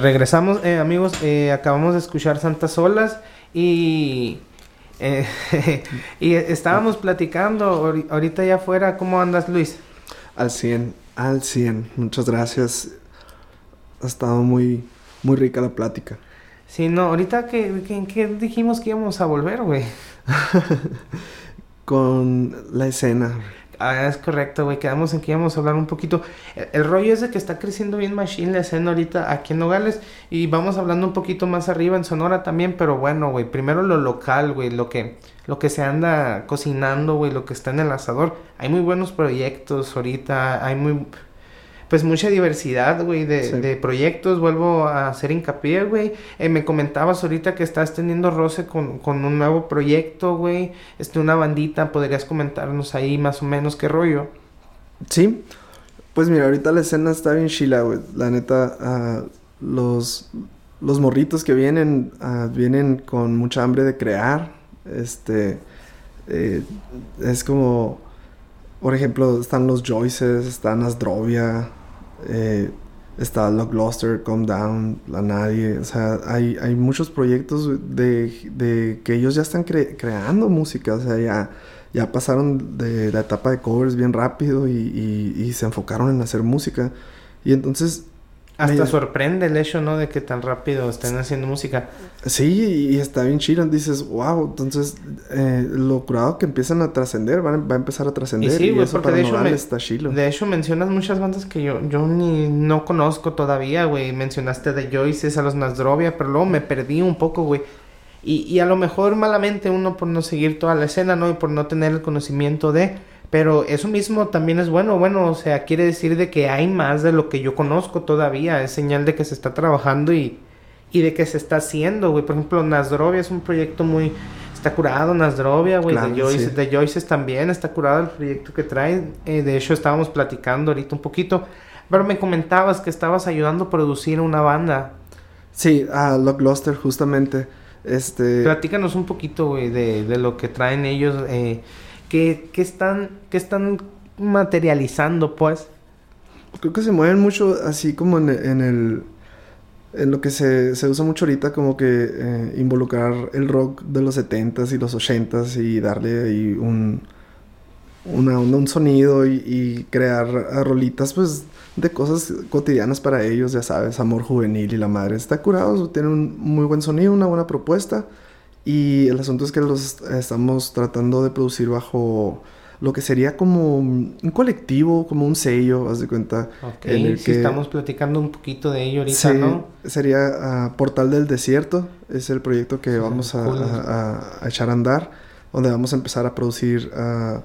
Regresamos, eh, amigos, eh, acabamos de escuchar Santas Olas y, eh, y estábamos platicando ahorita ya afuera. ¿Cómo andas, Luis? Al 100, al 100. Muchas gracias. Ha estado muy, muy rica la plática. Sí, no, ahorita que, que, dijimos que íbamos a volver, güey. Con la escena. Ah, es correcto, güey. Quedamos en que íbamos a hablar un poquito. El, rollo es de que está creciendo bien Machine la ahorita aquí en Nogales. Y vamos hablando un poquito más arriba en Sonora también. Pero bueno, güey. Primero lo local, güey. Lo que, lo que se anda cocinando, güey. Lo que está en el asador. Hay muy buenos proyectos ahorita. Hay muy pues mucha diversidad, güey, de, de, proyectos. Vuelvo a hacer hincapié, güey. Eh, me comentabas ahorita que estás teniendo roce con, con un nuevo proyecto, güey. Este, una bandita. ¿Podrías comentarnos ahí más o menos qué rollo? Sí. Pues mira, ahorita la escena está bien chila, güey. La neta, uh, los, los morritos que vienen, uh, vienen con mucha hambre de crear. Este, eh, es como, por ejemplo, están los Joyces, están Asdrovia, eh, está Lock Gloucester, Calm Down, La Nadie, o sea, hay, hay muchos proyectos de, de que ellos ya están creando música, o sea, ya, ya pasaron de la etapa de covers bien rápido y, y se enfocaron en hacer música. Y entonces hasta sorprende el hecho, ¿no? De que tan rápido estén haciendo música. Sí, y está bien chido. Dices, wow, entonces eh, lo curado que empiezan a trascender, va a empezar a trascender. Sí, güey, porque de hecho, está chilo. de hecho mencionas muchas bandas que yo, yo ni no conozco todavía, güey. Mencionaste de Joyce, a los Nasdrovia, pero luego me perdí un poco, güey. Y, y a lo mejor malamente uno por no seguir toda la escena, ¿no? Y por no tener el conocimiento de... Pero eso mismo también es bueno, bueno, o sea, quiere decir de que hay más de lo que yo conozco todavía, es señal de que se está trabajando y, y de que se está haciendo, güey. Por ejemplo, Nasdrovia es un proyecto muy... Está curado Nasdrovia, güey, de, Joyce, de Joyces también está curado el proyecto que trae. Eh, de hecho, estábamos platicando ahorita un poquito. Pero me comentabas que estabas ayudando a producir una banda. Sí, a Lock Luster, justamente. Este... Platícanos un poquito, güey, de, de lo que traen ellos. Eh, ¿Qué, están, qué están materializando, pues? Creo que se mueven mucho así como en, el... En lo que se, usa mucho ahorita como que eh, involucrar el rock de los 70s y los 80s y darle ahí un, un sonido y, crear rolitas pues de cosas cotidianas para ellos, ya sabes, amor juvenil y la madre. Está curado, tiene un muy buen sonido, una buena propuesta. Y el asunto es que los estamos tratando de producir bajo lo que sería como un colectivo, como un sello, haz de cuenta. Ok, en el que... estamos platicando un poquito de ello ahorita, ¿no? Sería ah, Portal del Desierto, es el proyecto que vamos a, echar a andar, donde vamos a empezar a producir... Uh,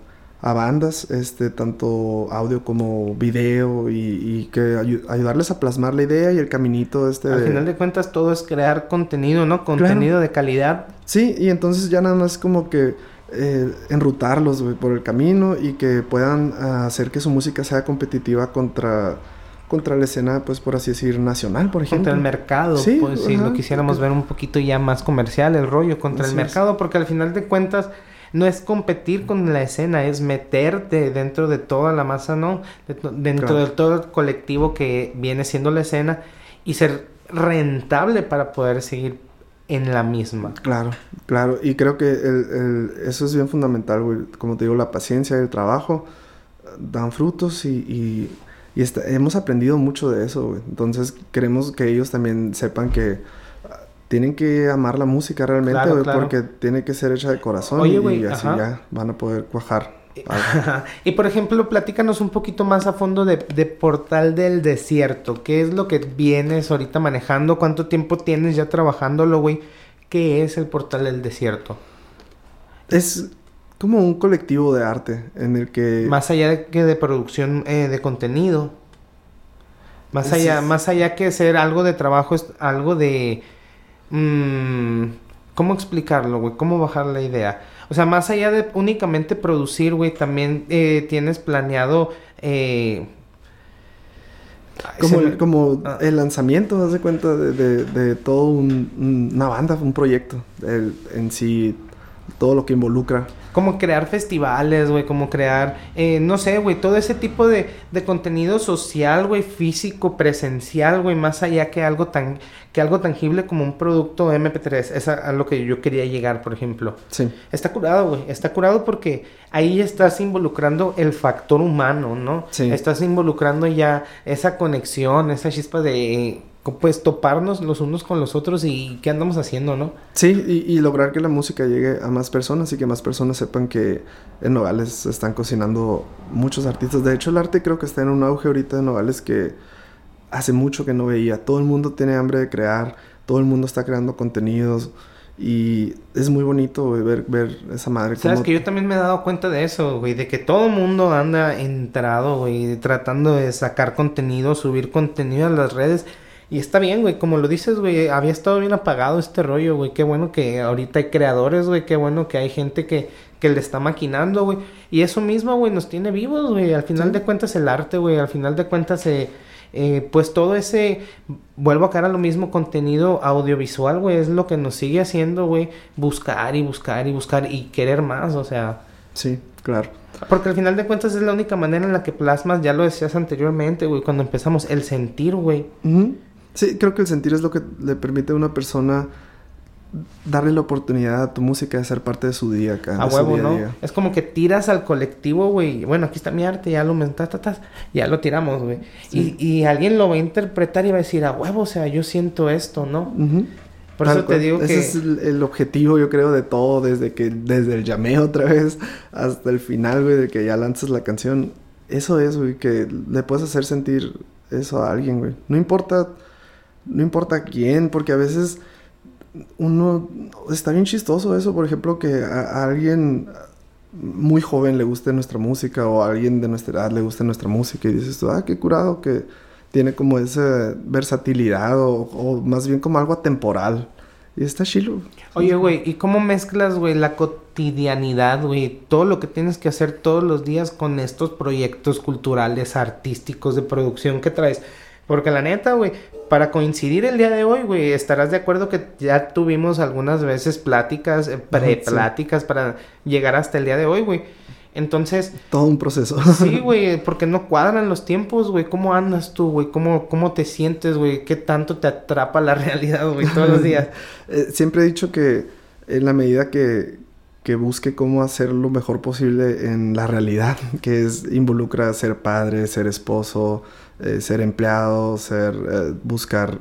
a bandas, este, tanto audio como video y, que ayudarles a plasmar la idea y el caminito este. Al final de cuentas todo es crear contenido, ¿no? Contenido de calidad. Sí, y entonces ya nada más como que eh, enrutarlos por el camino y que puedan hacer que su música sea competitiva contra contra la escena, pues por así decir, nacional, por ejemplo. Contra el mercado, sí, pues si lo quisiéramos ver un poquito ya más comercial, el rollo contra el mercado, porque al final de cuentas no es competir con la escena, es meterte dentro de toda la masa, ¿no? dentro de todo el colectivo que viene siendo la escena y ser rentable para poder seguir en la misma. Claro, claro. Y creo que eso es bien fundamental, güey. Como te digo, la paciencia y el trabajo dan frutos y, hemos aprendido mucho de eso, güey. Entonces queremos que ellos también sepan que tienen que amar la música realmente, porque tiene que ser hecha de corazón y, así ya van a poder cuajar. y por ejemplo, platícanos un poquito más a fondo de, Portal del Desierto. ¿Qué es lo que vienes ahorita manejando? ¿Cuánto tiempo tienes ya trabajándolo, güey? ¿Qué es el Portal del Desierto? Es como un colectivo de arte en el que... Más allá de que de producción eh, de contenido. Más allá, más allá que ser algo de trabajo, es algo de Mm, ¿Cómo explicarlo, güey? ¿Cómo bajar la idea? O sea, más allá de únicamente producir, güey, también eh, tienes planeado... Eh, como, el, como ah. el lanzamiento, haz de cuenta, de, de, todo una banda, un proyecto, en sí, todo lo que involucra. Como crear festivales, güey, como crear, eh, no sé, güey, todo ese tipo de, de contenido social, güey, físico, presencial, güey, más allá que algo tan, que algo tangible como un producto MP3. Es a, lo que yo quería llegar, por ejemplo. Sí. Está curado, güey, está curado porque ahí estás involucrando el factor humano, ¿no? Sí. Estás involucrando ya esa conexión, esa chispa de pues toparnos los unos con los otros y qué andamos haciendo, ¿no? Sí, y, y, lograr que la música llegue a más personas y que más personas sepan que en Nogales están cocinando muchos artistas. De hecho, el arte creo que está en un auge ahorita en Nogales que hace mucho que no veía. Todo el mundo tiene hambre de crear, todo el mundo está creando contenidos. Y es muy bonito ver, ver esa madre. Sabes que yo también me he dado cuenta de eso, güey, de que todo el mundo anda entrado, güey, tratando de sacar contenido, subir contenido a las redes. Y está bien, güey, como lo dices, güey, había estado bien apagado este rollo, güey. Qué bueno que ahorita hay creadores, güey, qué bueno que hay gente que, que le está maquinando, güey. Y eso mismo, güey, nos tiene vivos, güey. Al final de cuentas el arte, güey, al final de cuentas, eh, eh, pues todo ese, vuelvo a caer a lo mismo, contenido audiovisual, güey, es lo que nos sigue haciendo, güey, buscar y buscar y buscar y querer más, o sea. Sí, claro. Porque al final de cuentas es la única manera en la que plasmas, ya lo decías anteriormente, güey, cuando empezamos, el sentir, güey. Sí, creo que el sentir es lo que le permite a una persona darle la oportunidad a tu música de ser parte de su día acá. A huevo, ¿no? Es como que tiras al colectivo, güey. Bueno, aquí está mi arte, ya lo ya lo tiramos, güey. Y, y, alguien lo va a interpretar y va a decir, a huevo, o sea, yo siento esto, ¿no? Por eso te digo que... Ese es el, objetivo, yo creo, de todo, desde que, desde el llameo otra vez hasta el final, güey, de que ya lanzas la canción. Eso es, güey, que le puedes hacer sentir eso a alguien, güey. No importa no importa quién, porque a veces uno está bien chistoso eso, por ejemplo, que a, alguien muy joven le guste nuestra música o a alguien de nuestra edad le guste nuestra música y dices ah, qué curado que tiene como esa versatilidad o, más bien como algo atemporal. Y está chilo. Oye, güey, ¿y cómo mezclas, güey, la cotidianidad, güey? Todo lo que tienes que hacer todos los días con estos proyectos culturales, artísticos, de producción que traes. Porque la neta, güey, para coincidir el día de hoy, güey, estarás de acuerdo que ya tuvimos algunas veces pláticas, eh, pre-pláticas para llegar hasta el día de hoy, güey. Entonces... Todo un proceso. sí, güey, porque no cuadran los tiempos, güey. ¿Cómo andas tú, güey? ¿Cómo, ¿Cómo te sientes, güey? ¿Qué tanto te atrapa la realidad, güey, todos los días? Eh, siempre he dicho que en la medida que, que busque cómo hacer lo mejor posible en la realidad, que es involucra ser padre, ser esposo, eh, ser empleado, ser eh, buscar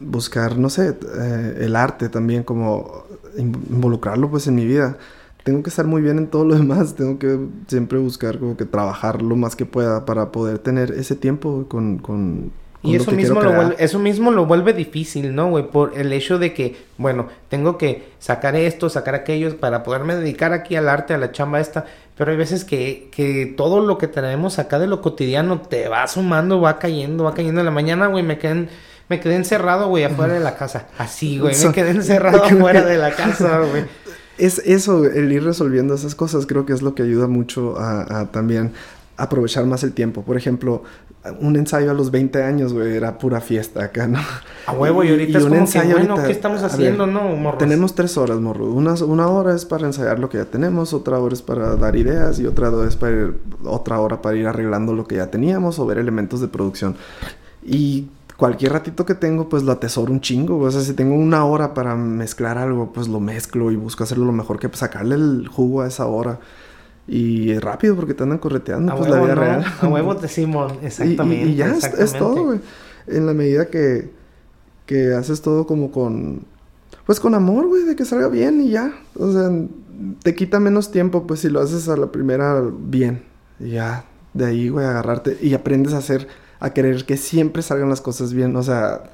buscar no sé eh, el arte también como involucrarlo pues en mi vida. Tengo que estar muy bien en todo lo demás tengo que siempre buscar como que trabajar lo más que pueda para poder tener ese tiempo con, con y eso mismo, lo vuelve, eso mismo lo vuelve difícil, ¿no, güey? Por el hecho de que, bueno, tengo que sacar esto, sacar aquello para poderme dedicar aquí al arte, a la chamba esta. Pero hay veces que, que todo lo que tenemos acá de lo cotidiano te va sumando, va cayendo, va cayendo. En la mañana, güey, me quedé, me quedé encerrado, güey, afuera de la casa. Así, güey, me quedé encerrado afuera de la casa, güey. Es eso, el ir resolviendo esas cosas creo que es lo que ayuda mucho a, a también aprovechar más el tiempo. Por ejemplo, un ensayo a los 20 años, güey, era pura fiesta acá, ¿no? A huevo, y ahorita es un como ensayo que, bueno, ¿qué estamos haciendo, no, morros? Tenemos tres horas, morro. Una, una hora es para ensayar lo que ya tenemos, otra hora es para dar ideas y otra hora es para ir, otra hora para ir arreglando lo que ya teníamos o ver elementos de producción. Y cualquier ratito que tengo, pues lo atesoro un chingo. O sea, si tengo una hora para mezclar algo, pues lo mezclo y busco hacerlo lo mejor que pues, sacarle el jugo a esa hora. Y es rápido porque te andan correteando, pues la vida real. A huevo de Simón, exactamente. Y, ya Es, todo, güey. En la medida que, que haces todo como con. Pues con amor, güey, de que salga bien y ya. O sea, te quita menos tiempo, pues si lo haces a la primera bien. Y ya, de ahí, güey, agarrarte. Y aprendes a hacer, a querer que siempre salgan las cosas bien. O sea,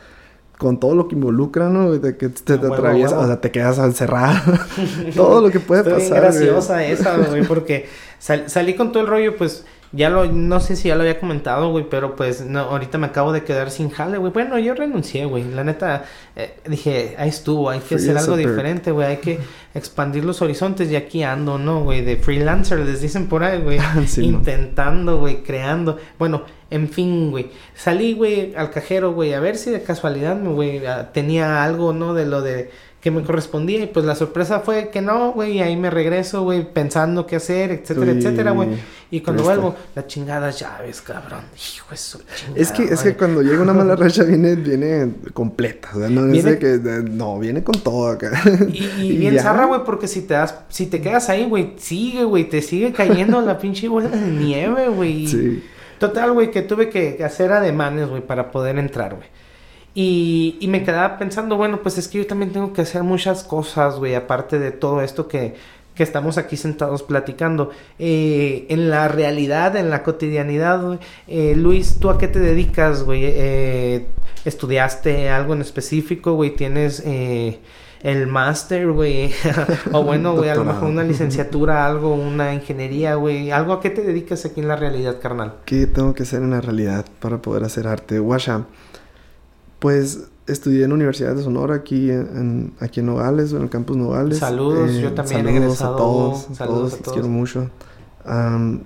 con todo lo que involucra, ¿no? De que te, te atraviesas, o sea, te quedas encerrado. todo lo que puede pasar. Es graciosa esa, güey, porque salí con todo el rollo, pues ya lo, no sé si ya lo había comentado, güey, pero pues no, ahorita me acabo de quedar sin jale, güey. Bueno, yo renuncié, güey. La neta, eh, dije, ahí estuvo, hay que hacer algo diferente, güey. Hay que expandir los horizontes y aquí ando, ¿no, güey? De freelancer, les dicen por ahí, güey. intentando, güey, creando. Bueno, en fin, güey. Salí, güey, al cajero, güey, a ver si de casualidad, güey, tenía algo, ¿no? De lo de que me correspondía y pues la sorpresa fue que no, güey, y ahí me regreso, güey, pensando qué hacer, etcétera, etcétera, güey. Y cuando vuelvo, la chingada llaves, cabrón. Hijo de su chingada, Es que, es que cuando llega una mala racha viene, viene completa, o sea, no viene... que, no, viene con todo acá. Y, y bien zarra, güey, porque si te das, si te quedas ahí, güey, sigue, güey, te sigue cayendo la pinche bola de nieve, güey. Sí. Total, güey, que tuve que hacer ademanes, güey, para poder entrar, güey. Y, me quedaba pensando, bueno, pues es que yo también tengo que hacer muchas cosas, güey, aparte de todo esto que, que estamos aquí sentados platicando. Eh, en la realidad, en la cotidianidad, güey, eh, Luis, ¿tú a qué te dedicas, güey? Eh, ¿Estudiaste algo en específico, güey? ¿Tienes el máster, güey? o bueno, güey, a lo mejor una licenciatura, algo, una ingeniería, güey. ¿Algo a qué te dedicas aquí en la realidad, carnal? ¿Qué tengo que hacer en la realidad para poder hacer arte? Guasha. Pues estudié en la Universidad de Sonora aquí en, aquí en Nogales, en el campus Nogales. Saludos, yo eh, también he egresado. A todos, saludos a todos, los quiero mucho.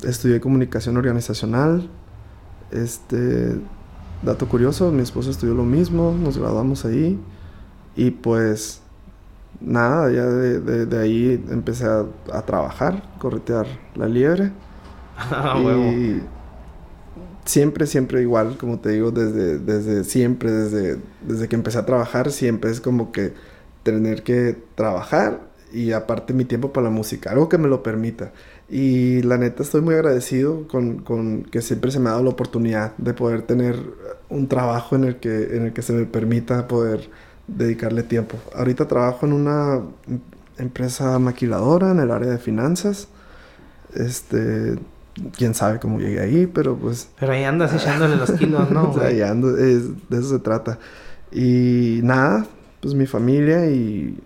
estudié comunicación organizacional. Este, dato curioso, mi esposo estudió lo mismo, nos graduamos ahí. Y pues, nada, ya de, de, ahí empecé a, a, trabajar, corretear la liebre. Ah, y siempre, siempre igual, como te digo, desde, desde siempre, desde, desde que empecé a trabajar, siempre es como que tener que trabajar y aparte mi tiempo para la música, algo que me lo permita. Y la neta estoy muy agradecido con, con, que siempre se me ha dado la oportunidad de poder tener un trabajo en el que, en el que se me permita poder dedicarle tiempo. Ahorita trabajo en una empresa maquiladora en el área de finanzas. Este, quién sabe cómo llegué ahí, pero pues... Pero ahí andas echándole los kilos, ¿no? ahí ando, de eso se trata. Y nada, pues mi familia y...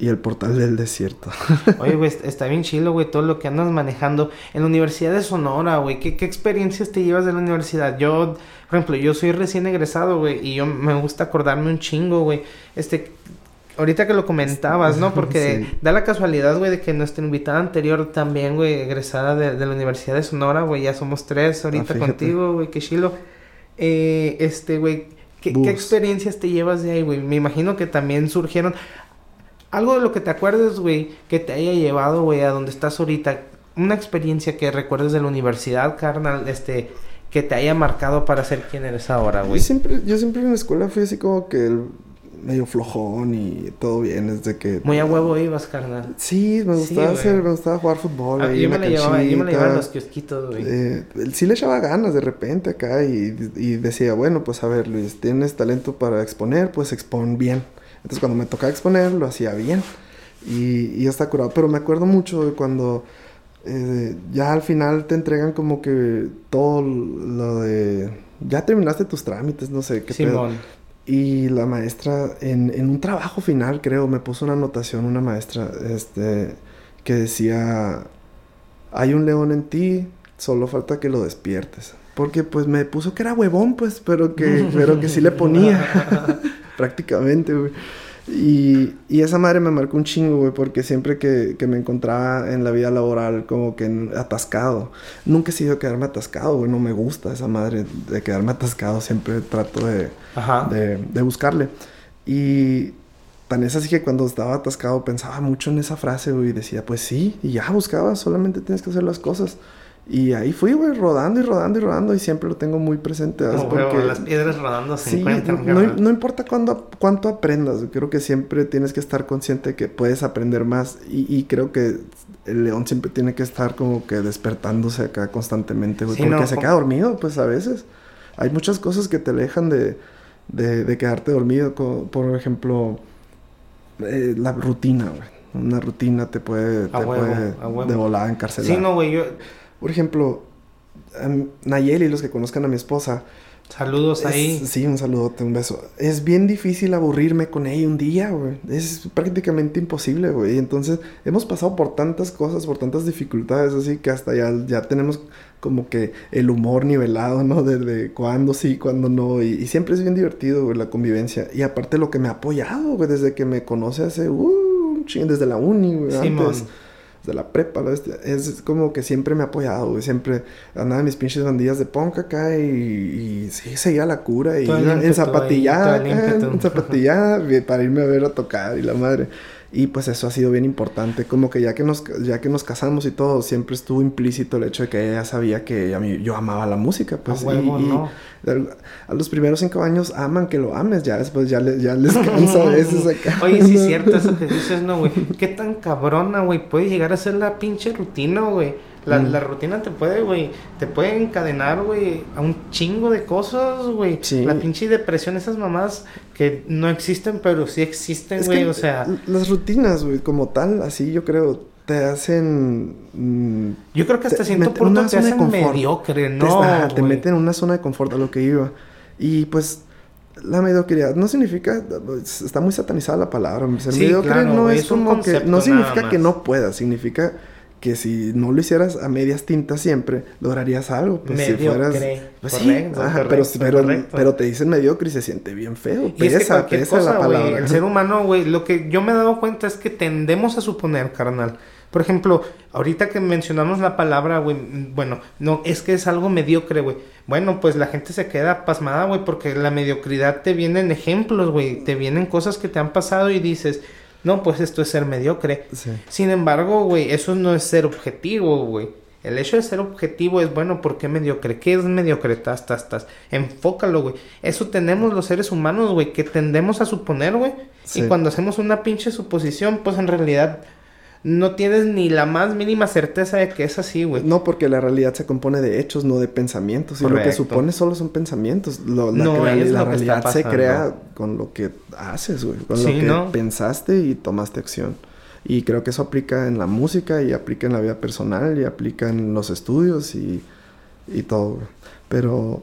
Y el portal del desierto. Oye, güey, está bien chilo, güey, todo lo que andas manejando. En la Universidad de Sonora, güey, ¿qué, ¿qué experiencias te llevas de la universidad? Yo, por ejemplo, yo soy recién egresado, güey, y yo me gusta acordarme un chingo, güey. Este, ahorita que lo comentabas, ¿no? Porque da la casualidad, güey, de que nuestra invitada anterior también, güey, egresada de, la Universidad de Sonora, güey, ya somos tres ahorita ah, contigo, güey, qué chilo. Eh, este, güey, ¿qué, experiencias te llevas de ahí, güey? Me imagino que también surgieron... Algo de lo que te acuerdes, güey, que te haya llevado, güey, a donde estás ahorita. Una experiencia que recuerdes de la universidad, carnal, este que te haya marcado para ser quien eres ahora, güey. Yo siempre, yo siempre en la escuela fui así como que el medio flojón y todo bien desde que... Muy a huevo ibas, carnal. Sí, me gustaba hacer, me gustaba jugar fútbol. Ah, yo, me la llevaba, yo me la llevaba los kiosquitos, güey. Eh, sí le echaba ganas de repente acá y, y, decía, bueno, pues a ver, Luis, tienes talento para exponer, pues expon bien. Entonces cuando me tocaba exponer, lo hacía bien. Y, y está curado. Pero me acuerdo mucho de cuando... Eh, ya al final te entregan como que todo lo de ya terminaste tus trámites, no sé qué Simón. Y la maestra, en, en, un trabajo final, creo, me puso una anotación, una maestra, este, que decía, hay un león en ti, solo falta que lo despiertes. Porque pues me puso que era huevón, pues, pero que, pero que sí le ponía, prácticamente, güey. Y, y, esa madre me marcó un chingo, güey, porque siempre que, que, me encontraba en la vida laboral como que atascado, nunca he sido quedarme atascado, güey, no me gusta esa madre de quedarme atascado, siempre trato de, de, de, buscarle. Y tan es así que cuando estaba atascado pensaba mucho en esa frase, güey, y decía, pues sí, y ya buscaba, solamente tienes que hacer las cosas. Y ahí fui, güey, rodando y rodando y rodando y siempre lo tengo muy presente. porque las piedras rodando se sí, No, importa cuándo, cuánto aprendas, creo que siempre tienes que estar consciente que puedes aprender más y, creo que el león siempre tiene que estar como que despertándose acá constantemente, güey, porque se queda dormido, pues a veces. Hay muchas cosas que te alejan de, de, quedarte dormido, por ejemplo, eh, la rutina, güey. Una rutina te puede, te puede de volada encarcelar. Sí, no, güey, yo por ejemplo, Nayeli, los que conozcan a mi esposa. Saludos ahí. Sí, un saludote, un beso. Es bien difícil aburrirme con ella un día, güey. Es prácticamente imposible, güey. Entonces, hemos pasado por tantas cosas, por tantas dificultades, así que hasta ya, ya tenemos como que el humor nivelado, ¿no? De, cuándo sí, cuándo no. Y, siempre es bien divertido, güey, la convivencia. Y aparte lo que me ha apoyado, güey, desde que me conoce hace, uh, desde la uni, güey, antes de la prepa, la bestia, es como que siempre me ha apoyado, güey. Siempre andaba en mis pinches bandillas de punk acá y, y sí, seguía la cura. Y en zapatillada, acá, en zapatillada, vi- para irme a ver a tocar y la madre. Y pues eso ha sido bien importante. Como que ya que nos, ya que nos casamos y todo, siempre estuvo implícito el hecho de que ella sabía que a mí, yo amaba la música. Pues, A huevo, y, y ¿no? a los primeros cinco años aman que lo ames, ya después ya, le- ya les cansa a veces acá. Oye, sí es cierto eso que dices, no, güey. Qué tan cabrona, güey, puede llegar a ser la pinche rutina, güey. La, Mm. la rutina te puede, güey, te puede encadenar, güey, a un chingo de cosas, güey. Sí. La pinche depresión, esas mamás que no existen, pero sí existen, güey, o sea... las rutinas, güey, como tal, así yo creo, te hacen... mm, Yo creo que hasta en punto una te zona de confort. mediocre, te, ¿no? te meten en una zona de confort a lo que iba. Y pues la mediocridad no significa, está muy satanizada la palabra. Ser Sí, mediocre claro, no es es un como que, no significa que no puedas, significa que si no lo hicieras a medias tintas siempre, lograrías algo. Pues si Mediocre, fueras... Pues sí, correcto, ajá, correcto, pero, pero, correcto. pero te dicen mediocre y se siente bien feo. Y es que Pesa, pesa cosa, la palabra. el ser humano, güey, lo que yo me he dado cuenta es que tendemos a suponer, carnal. Por ejemplo, ahorita que mencionamos la palabra, güey, bueno, no, es que es algo mediocre, güey. Bueno, pues la gente se queda pasmada, güey, porque la mediocridad te vienen ejemplos, güey, te vienen cosas que te han pasado y dices, no, pues esto es ser mediocre. Sí. Sin embargo, güey, eso no es ser objetivo, güey. El hecho de ser objetivo es bueno, ¿por qué mediocre? ¿Qué es mediocre? Tas, tas, tas. Enfócalo, güey. Eso tenemos los seres humanos, güey, que tendemos a suponer, güey. Sí. Y cuando hacemos una pinche suposición, pues en realidad no tienes ni la más mínima certeza de que es así, güey. No, porque la realidad se compone de hechos, no de pensamientos. Y lo que Correcto. supones solo son pensamientos. Lo- la No es la lo realidad se crea con lo que haces, güey. Con Sí, lo que ¿no? pensaste y tomaste acción. Y creo que eso aplica en la música y aplica en la vida personal y aplica en los estudios y, y todo. Pero,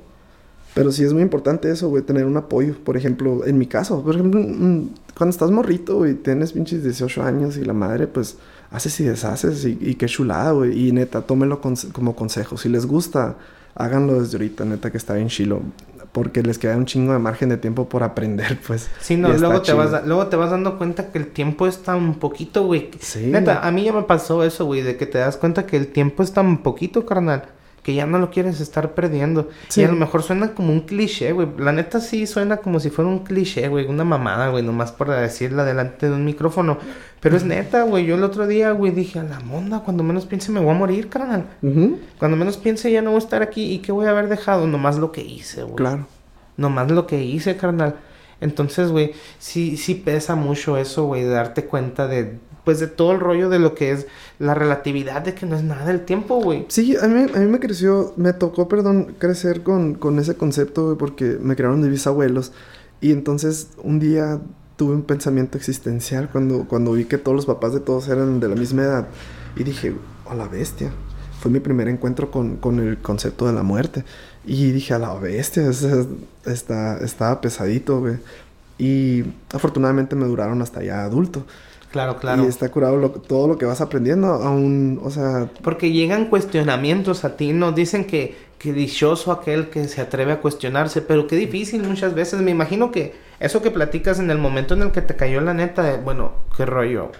pero sí es muy importante eso, güey, tener un apoyo. Por ejemplo, en mi caso, por ejemplo, mm, cuando estás morrito, güey, tienes pinches 18 años y la madre, pues, haces y deshaces y, y qué chulada, güey. Y neta, tómenlo conse- como consejo. Si les gusta, háganlo desde ahorita, neta, que está bien chilo. Porque les queda un chingo de margen de tiempo por aprender, pues. Sí, no, y luego te, vas, da- luego te vas dando cuenta que el tiempo es tan poquito, güey. Sí. Neta, a mí ya me pasó eso, güey, de que te das cuenta que el tiempo es tan poquito, carnal, que ya no lo quieres estar perdiendo. Sí. Y a lo mejor suena como un cliché, güey. La neta sí suena como si fuera un cliché, güey, una mamada, güey, nomás por decirla delante de un micrófono. Pero es neta, güey. Yo el otro día, güey, dije, a la monda, cuando menos piense me voy a morir, carnal. Cuando menos piense ya no voy a estar aquí. ¿Y qué voy a haber dejado? Nomás lo que hice, güey. Claro. Nomás lo que hice, carnal. Entonces, güey, sí, sí pesa mucho eso, güey, darte cuenta de, pues, de todo el rollo de lo que es la relatividad de que no es nada el tiempo, güey. Sí, a mí, a mí me creció, me tocó, perdón, crecer con, con ese concepto, güey, porque me crearon mis bisabuelos. Y entonces un día tuve un pensamiento existencial cuando, cuando vi que todos los papás de todos eran de la misma edad. Y dije, a la bestia. Fue mi primer encuentro con, con el concepto de la muerte. Y dije, a la bestia, es- es- está, estaba pesadito, güey. Y afortunadamente me duraron hasta ya adulto. Claro, claro. Y está curado lo- todo lo que vas aprendiendo, aún, o sea, Porque llegan cuestionamientos a ti, ¿no? Dicen que, que dichoso aquel que se atreve a cuestionarse, pero qué difícil muchas veces. Me imagino que eso que platicas en el momento en el que te cayó la neta, de, bueno, qué rollo.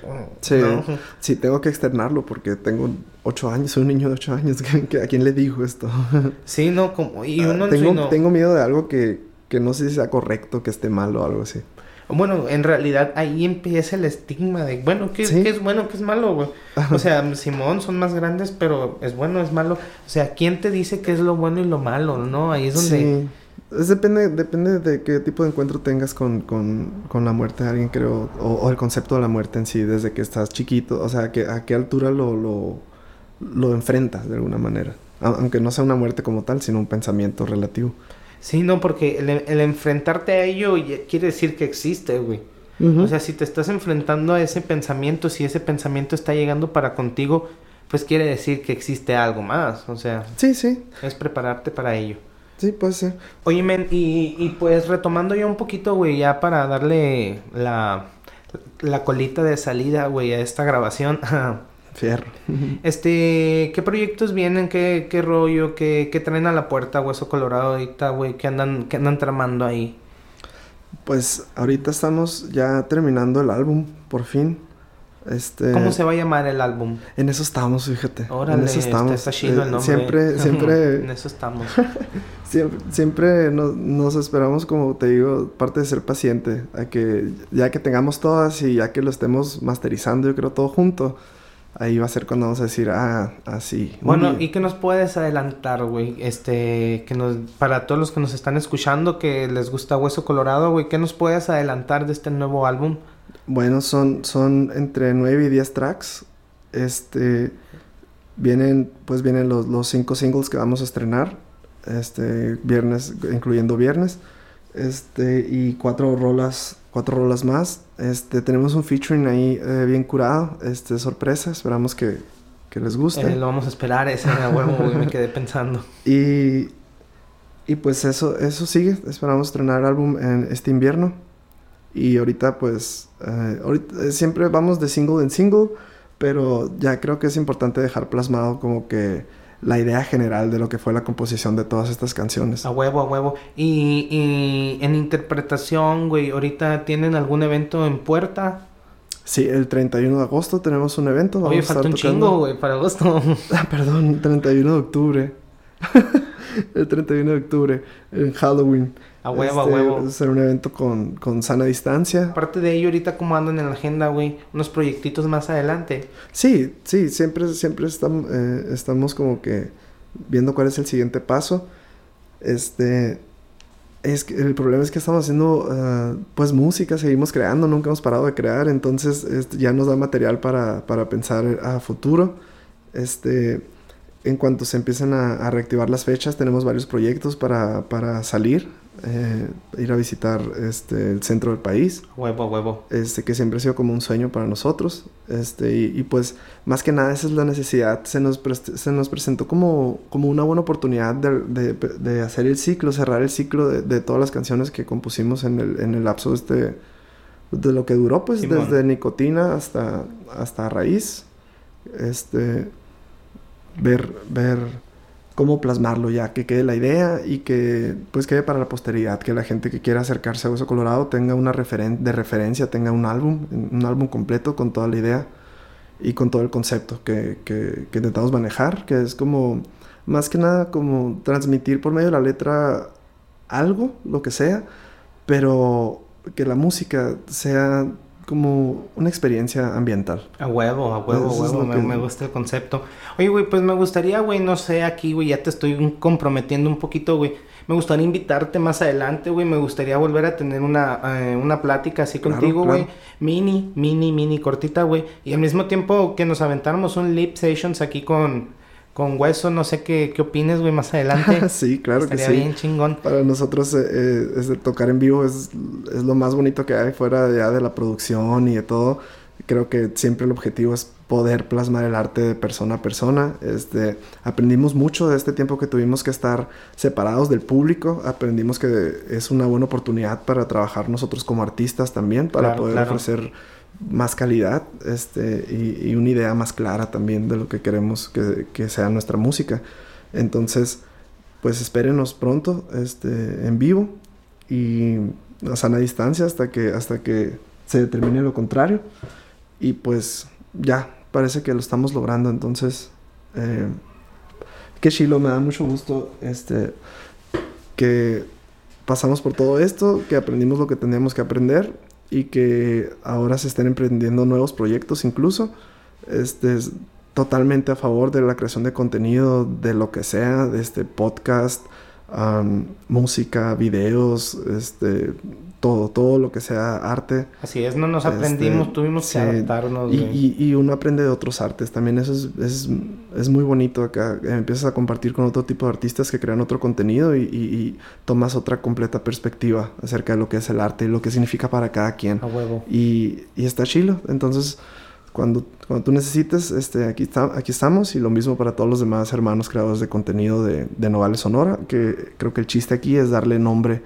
Sí, ¿no? sí, tengo que externarlo porque tengo ocho años, soy un niño de ocho años. ¿que- ¿A quién le digo esto? Sí, no, como, y uno Ah, en sí tengo, no- tengo miedo de algo que, que no sé si sea correcto, que esté mal o algo así. Bueno, en realidad ahí empieza el estigma de, bueno, ¿qué, Sí. qué es bueno, qué es malo, güey? O sea, Simón son más grandes, pero es bueno, es malo. O sea, ¿quién te dice qué es lo bueno y lo malo, no? Ahí es donde... Sí. Es depende, depende de qué tipo de encuentro tengas con, con, con la muerte de alguien, creo, o, o el concepto de la muerte en sí, desde que estás chiquito, o sea, que, a qué altura lo, lo, lo enfrentas de alguna manera. Aunque no sea una muerte como tal, sino un pensamiento relativo. Sí, no, porque el, el enfrentarte a ello quiere decir que existe, güey. O sea, si te estás enfrentando a ese pensamiento, si ese pensamiento está llegando para contigo, pues quiere decir que existe algo más. O sea, sí, sí, es prepararte para ello. sí, puede ser. Oye, men, y, y pues retomando ya un poquito, güey, ya para darle la, la colita de salida, güey, a esta grabación. Fierro. este, ¿qué proyectos vienen? ¿Qué, qué rollo? ¿Qué, qué traen a la puerta, Hueso Colorado ahorita, güey? ¿Qué andan, qué andan tramando ahí? Pues ahorita estamos ya terminando el álbum, por fin. Este, ¿Cómo se va a llamar el álbum? En eso estamos, fíjate. Órale, en eso estamos. está chido el Eh, nombre. Siempre, siempre, en eso estamos. siempre, siempre nos, nos esperamos, como te digo, parte de ser paciente, a que ya que tengamos todas y ya que lo estemos masterizando, yo creo, todo junto, ahí va a ser cuando vamos a decir, ah, así. un Bueno. ¿y qué nos puedes adelantar, güey? Este, que nos, para todos los que nos están escuchando, que les gusta Hueso Colorado, güey, ¿qué nos puedes adelantar de este nuevo álbum? Bueno, son, son entre 9 y 10 tracks. Este, vienen, pues vienen los, los cinco singles que vamos a estrenar. Este, viernes, incluyendo viernes. Este, y cuatro rolas, cuatro rolas más. Este, tenemos un featuring ahí eh, bien curado. Este, sorpresa, esperamos que, que les guste. Eh, lo vamos a esperar, ese a huevo, me quedé pensando. Y, y pues eso, eso sigue. Esperamos estrenar álbum en este invierno. Y ahorita pues, eh, ahorita, eh, siempre vamos de single en single, pero ya creo que es importante dejar plasmado como que la idea general de lo que fue la composición de todas estas canciones. A huevo, a huevo. Y, y en interpretación, güey, ¿ahorita tienen algún evento en puerta? Sí, el 31 de agosto tenemos un evento. Oye, vamos estar falta un tocando- chingo, güey, para agosto. Ah, perdón, 31 de octubre. el 31 de octubre, en Halloween. A huevo, a Este, huevo. Ser un evento con, con sana distancia. Aparte de ello, ahorita cómo andan en la agenda, güey, unos proyectitos más adelante. Sí, sí, siempre, siempre estamos, eh, estamos como que viendo cuál es el siguiente paso. Este, es que el problema es que estamos haciendo, ah, pues, música, seguimos creando, nunca hemos parado de crear, entonces este, ya nos da material para, para pensar a futuro. Este, en cuanto se empiecen a, a reactivar las fechas, tenemos varios proyectos para, para salir, eh, ir a visitar este, el centro del país huevo, huevo. este, que siempre ha sido como un sueño para nosotros. Este, y, y, pues, más que nada, esa es la necesidad. Se nos, se nos presentó como, como una buena oportunidad de, de- de hacer el ciclo, cerrar el ciclo de, de todas las canciones que compusimos en el, en el lapso este, de lo que duró, pues, Simón. desde Nicotina hasta, hasta Raíz. Este, ver, ver cómo plasmarlo ya, que quede la idea y que pues quede para la posteridad, que la gente que quiera acercarse a Hueso Colorado tenga una referen de referencia, tenga un álbum, un álbum completo con toda la idea y con todo el concepto que, que, que intentamos manejar, que es como, más que nada como transmitir por medio de la letra algo, lo que sea, pero que la música sea como una experiencia ambiental. A huevo, a huevo, a huevo, me, que- me gusta el concepto. Oye, güey, pues me gustaría, güey, no sé, aquí, güey, ya te estoy comprometiendo un poquito, güey. Me gustaría invitarte más adelante, güey. Me gustaría volver a tener una, eh, una plática así Claro, contigo, claro. güey. Mini, mini, mini, cortita, güey. Y al mismo tiempo que nos aventáramos un lip sessions aquí con, con Hueso. No sé qué, qué opines, güey, más adelante. sí, claro Estaría que sí. bien chingón. Para nosotros eh, eh, es de tocar en vivo es, es lo más bonito que hay fuera ya de la producción y de todo. Creo que siempre el objetivo es poder plasmar el arte de persona a persona. Este, aprendimos mucho de este tiempo que tuvimos que estar separados del público. Aprendimos que es una buena oportunidad para trabajar nosotros como artistas también, para Claro, poder claro. ofrecer más calidad este, y, una idea más clara también de lo que queremos que, que sea nuestra música. Entonces, pues espérenos pronto este, en vivo y a sana distancia hasta que, hasta que se determine lo contrario. Y pues ya, parece que lo estamos logrando. Entonces, eh, qué chilo, me da mucho gusto este, que pasamos por todo esto, que aprendimos lo que teníamos que aprender y que ahora se estén emprendiendo nuevos proyectos incluso. Este es totalmente a favor de la creación de contenido, de lo que sea, de este podcast, música, videos, este, todo, todo lo que sea arte. Así es, no nos Este, aprendimos, tuvimos sí, que adaptarnos, Y, y- y uno aprende de otros artes. También eso es, es, es muy bonito acá. Empiezas a compartir con otro tipo de artistas que crean otro contenido y, y- tomas otra completa perspectiva acerca de lo que es el arte y lo que significa para cada quien. A huevo. Y, y está chilo. Entonces, cuando, cuando tú necesites, este, aquí, está, aquí estamos. Y lo mismo para todos los demás hermanos creadores de contenido de, de Novales Sonora. Que creo que el chiste aquí es darle nombre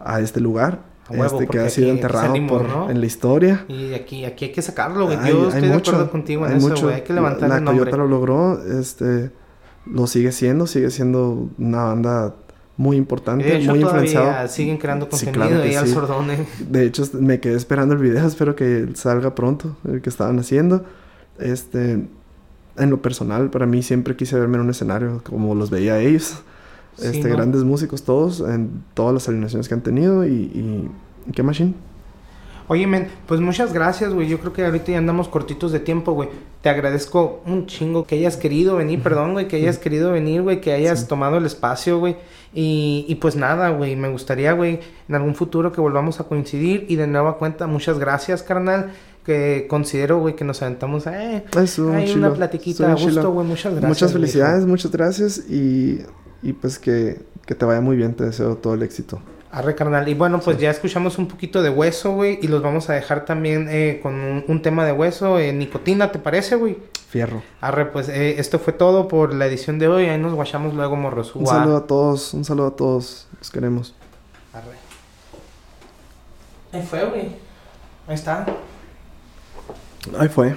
a este lugar. A huevo, este, que ha sido aquí enterrado por, ¿no? en la historia. Y aquí, aquí hay que sacarlo, güey. Yo hay estoy de mucho, acuerdo contigo en hay eso, mucho. güey. Hay que levantar la, el la nombre. Coyota lo logró, este, lo sigue siendo, sigue siendo una banda muy importante, De hecho, muy influenciado. siguen creando Sí, contenido claro que ahí al sí. sordone. De hecho, me quedé esperando el video, espero que salga pronto, el que estaban haciendo. Este, en lo personal, para mí siempre quise verme en un escenario como los veía ellos. Sí, Este, ¿no? grandes músicos todos, en todas las alineaciones que han tenido y, y ¿qué machine? Oye, men, pues muchas gracias, güey. Yo creo que ahorita ya andamos cortitos de tiempo, güey. Te agradezco un chingo que hayas querido venir, perdón, güey, que hayas querido venir, güey, que hayas Sí. tomado el espacio, güey. Y, y pues nada, güey, me gustaría, güey, en algún futuro que volvamos a coincidir. Y de nueva cuenta, muchas gracias, carnal. Que considero, güey, que nos aventamos eh, Eso, hay chilo. una platiquita a gusto, güey. Muchas gracias. Muchas felicidades, muchas gracias y, y pues que, que te vaya muy bien, te deseo todo el éxito. Arre, carnal. Y bueno, pues ya escuchamos un poquito de hueso, güey. Y los vamos a dejar también eh, con un, un tema de hueso, eh, nicotina, ¿te parece, güey? Fierro. Arre, pues eh, esto fue todo por la edición de hoy. Ahí nos guachamos luego, morros. Un saludo a todos, un saludo a todos, los queremos. Arre. Ahí fue, güey. Ahí está. Ahí fue.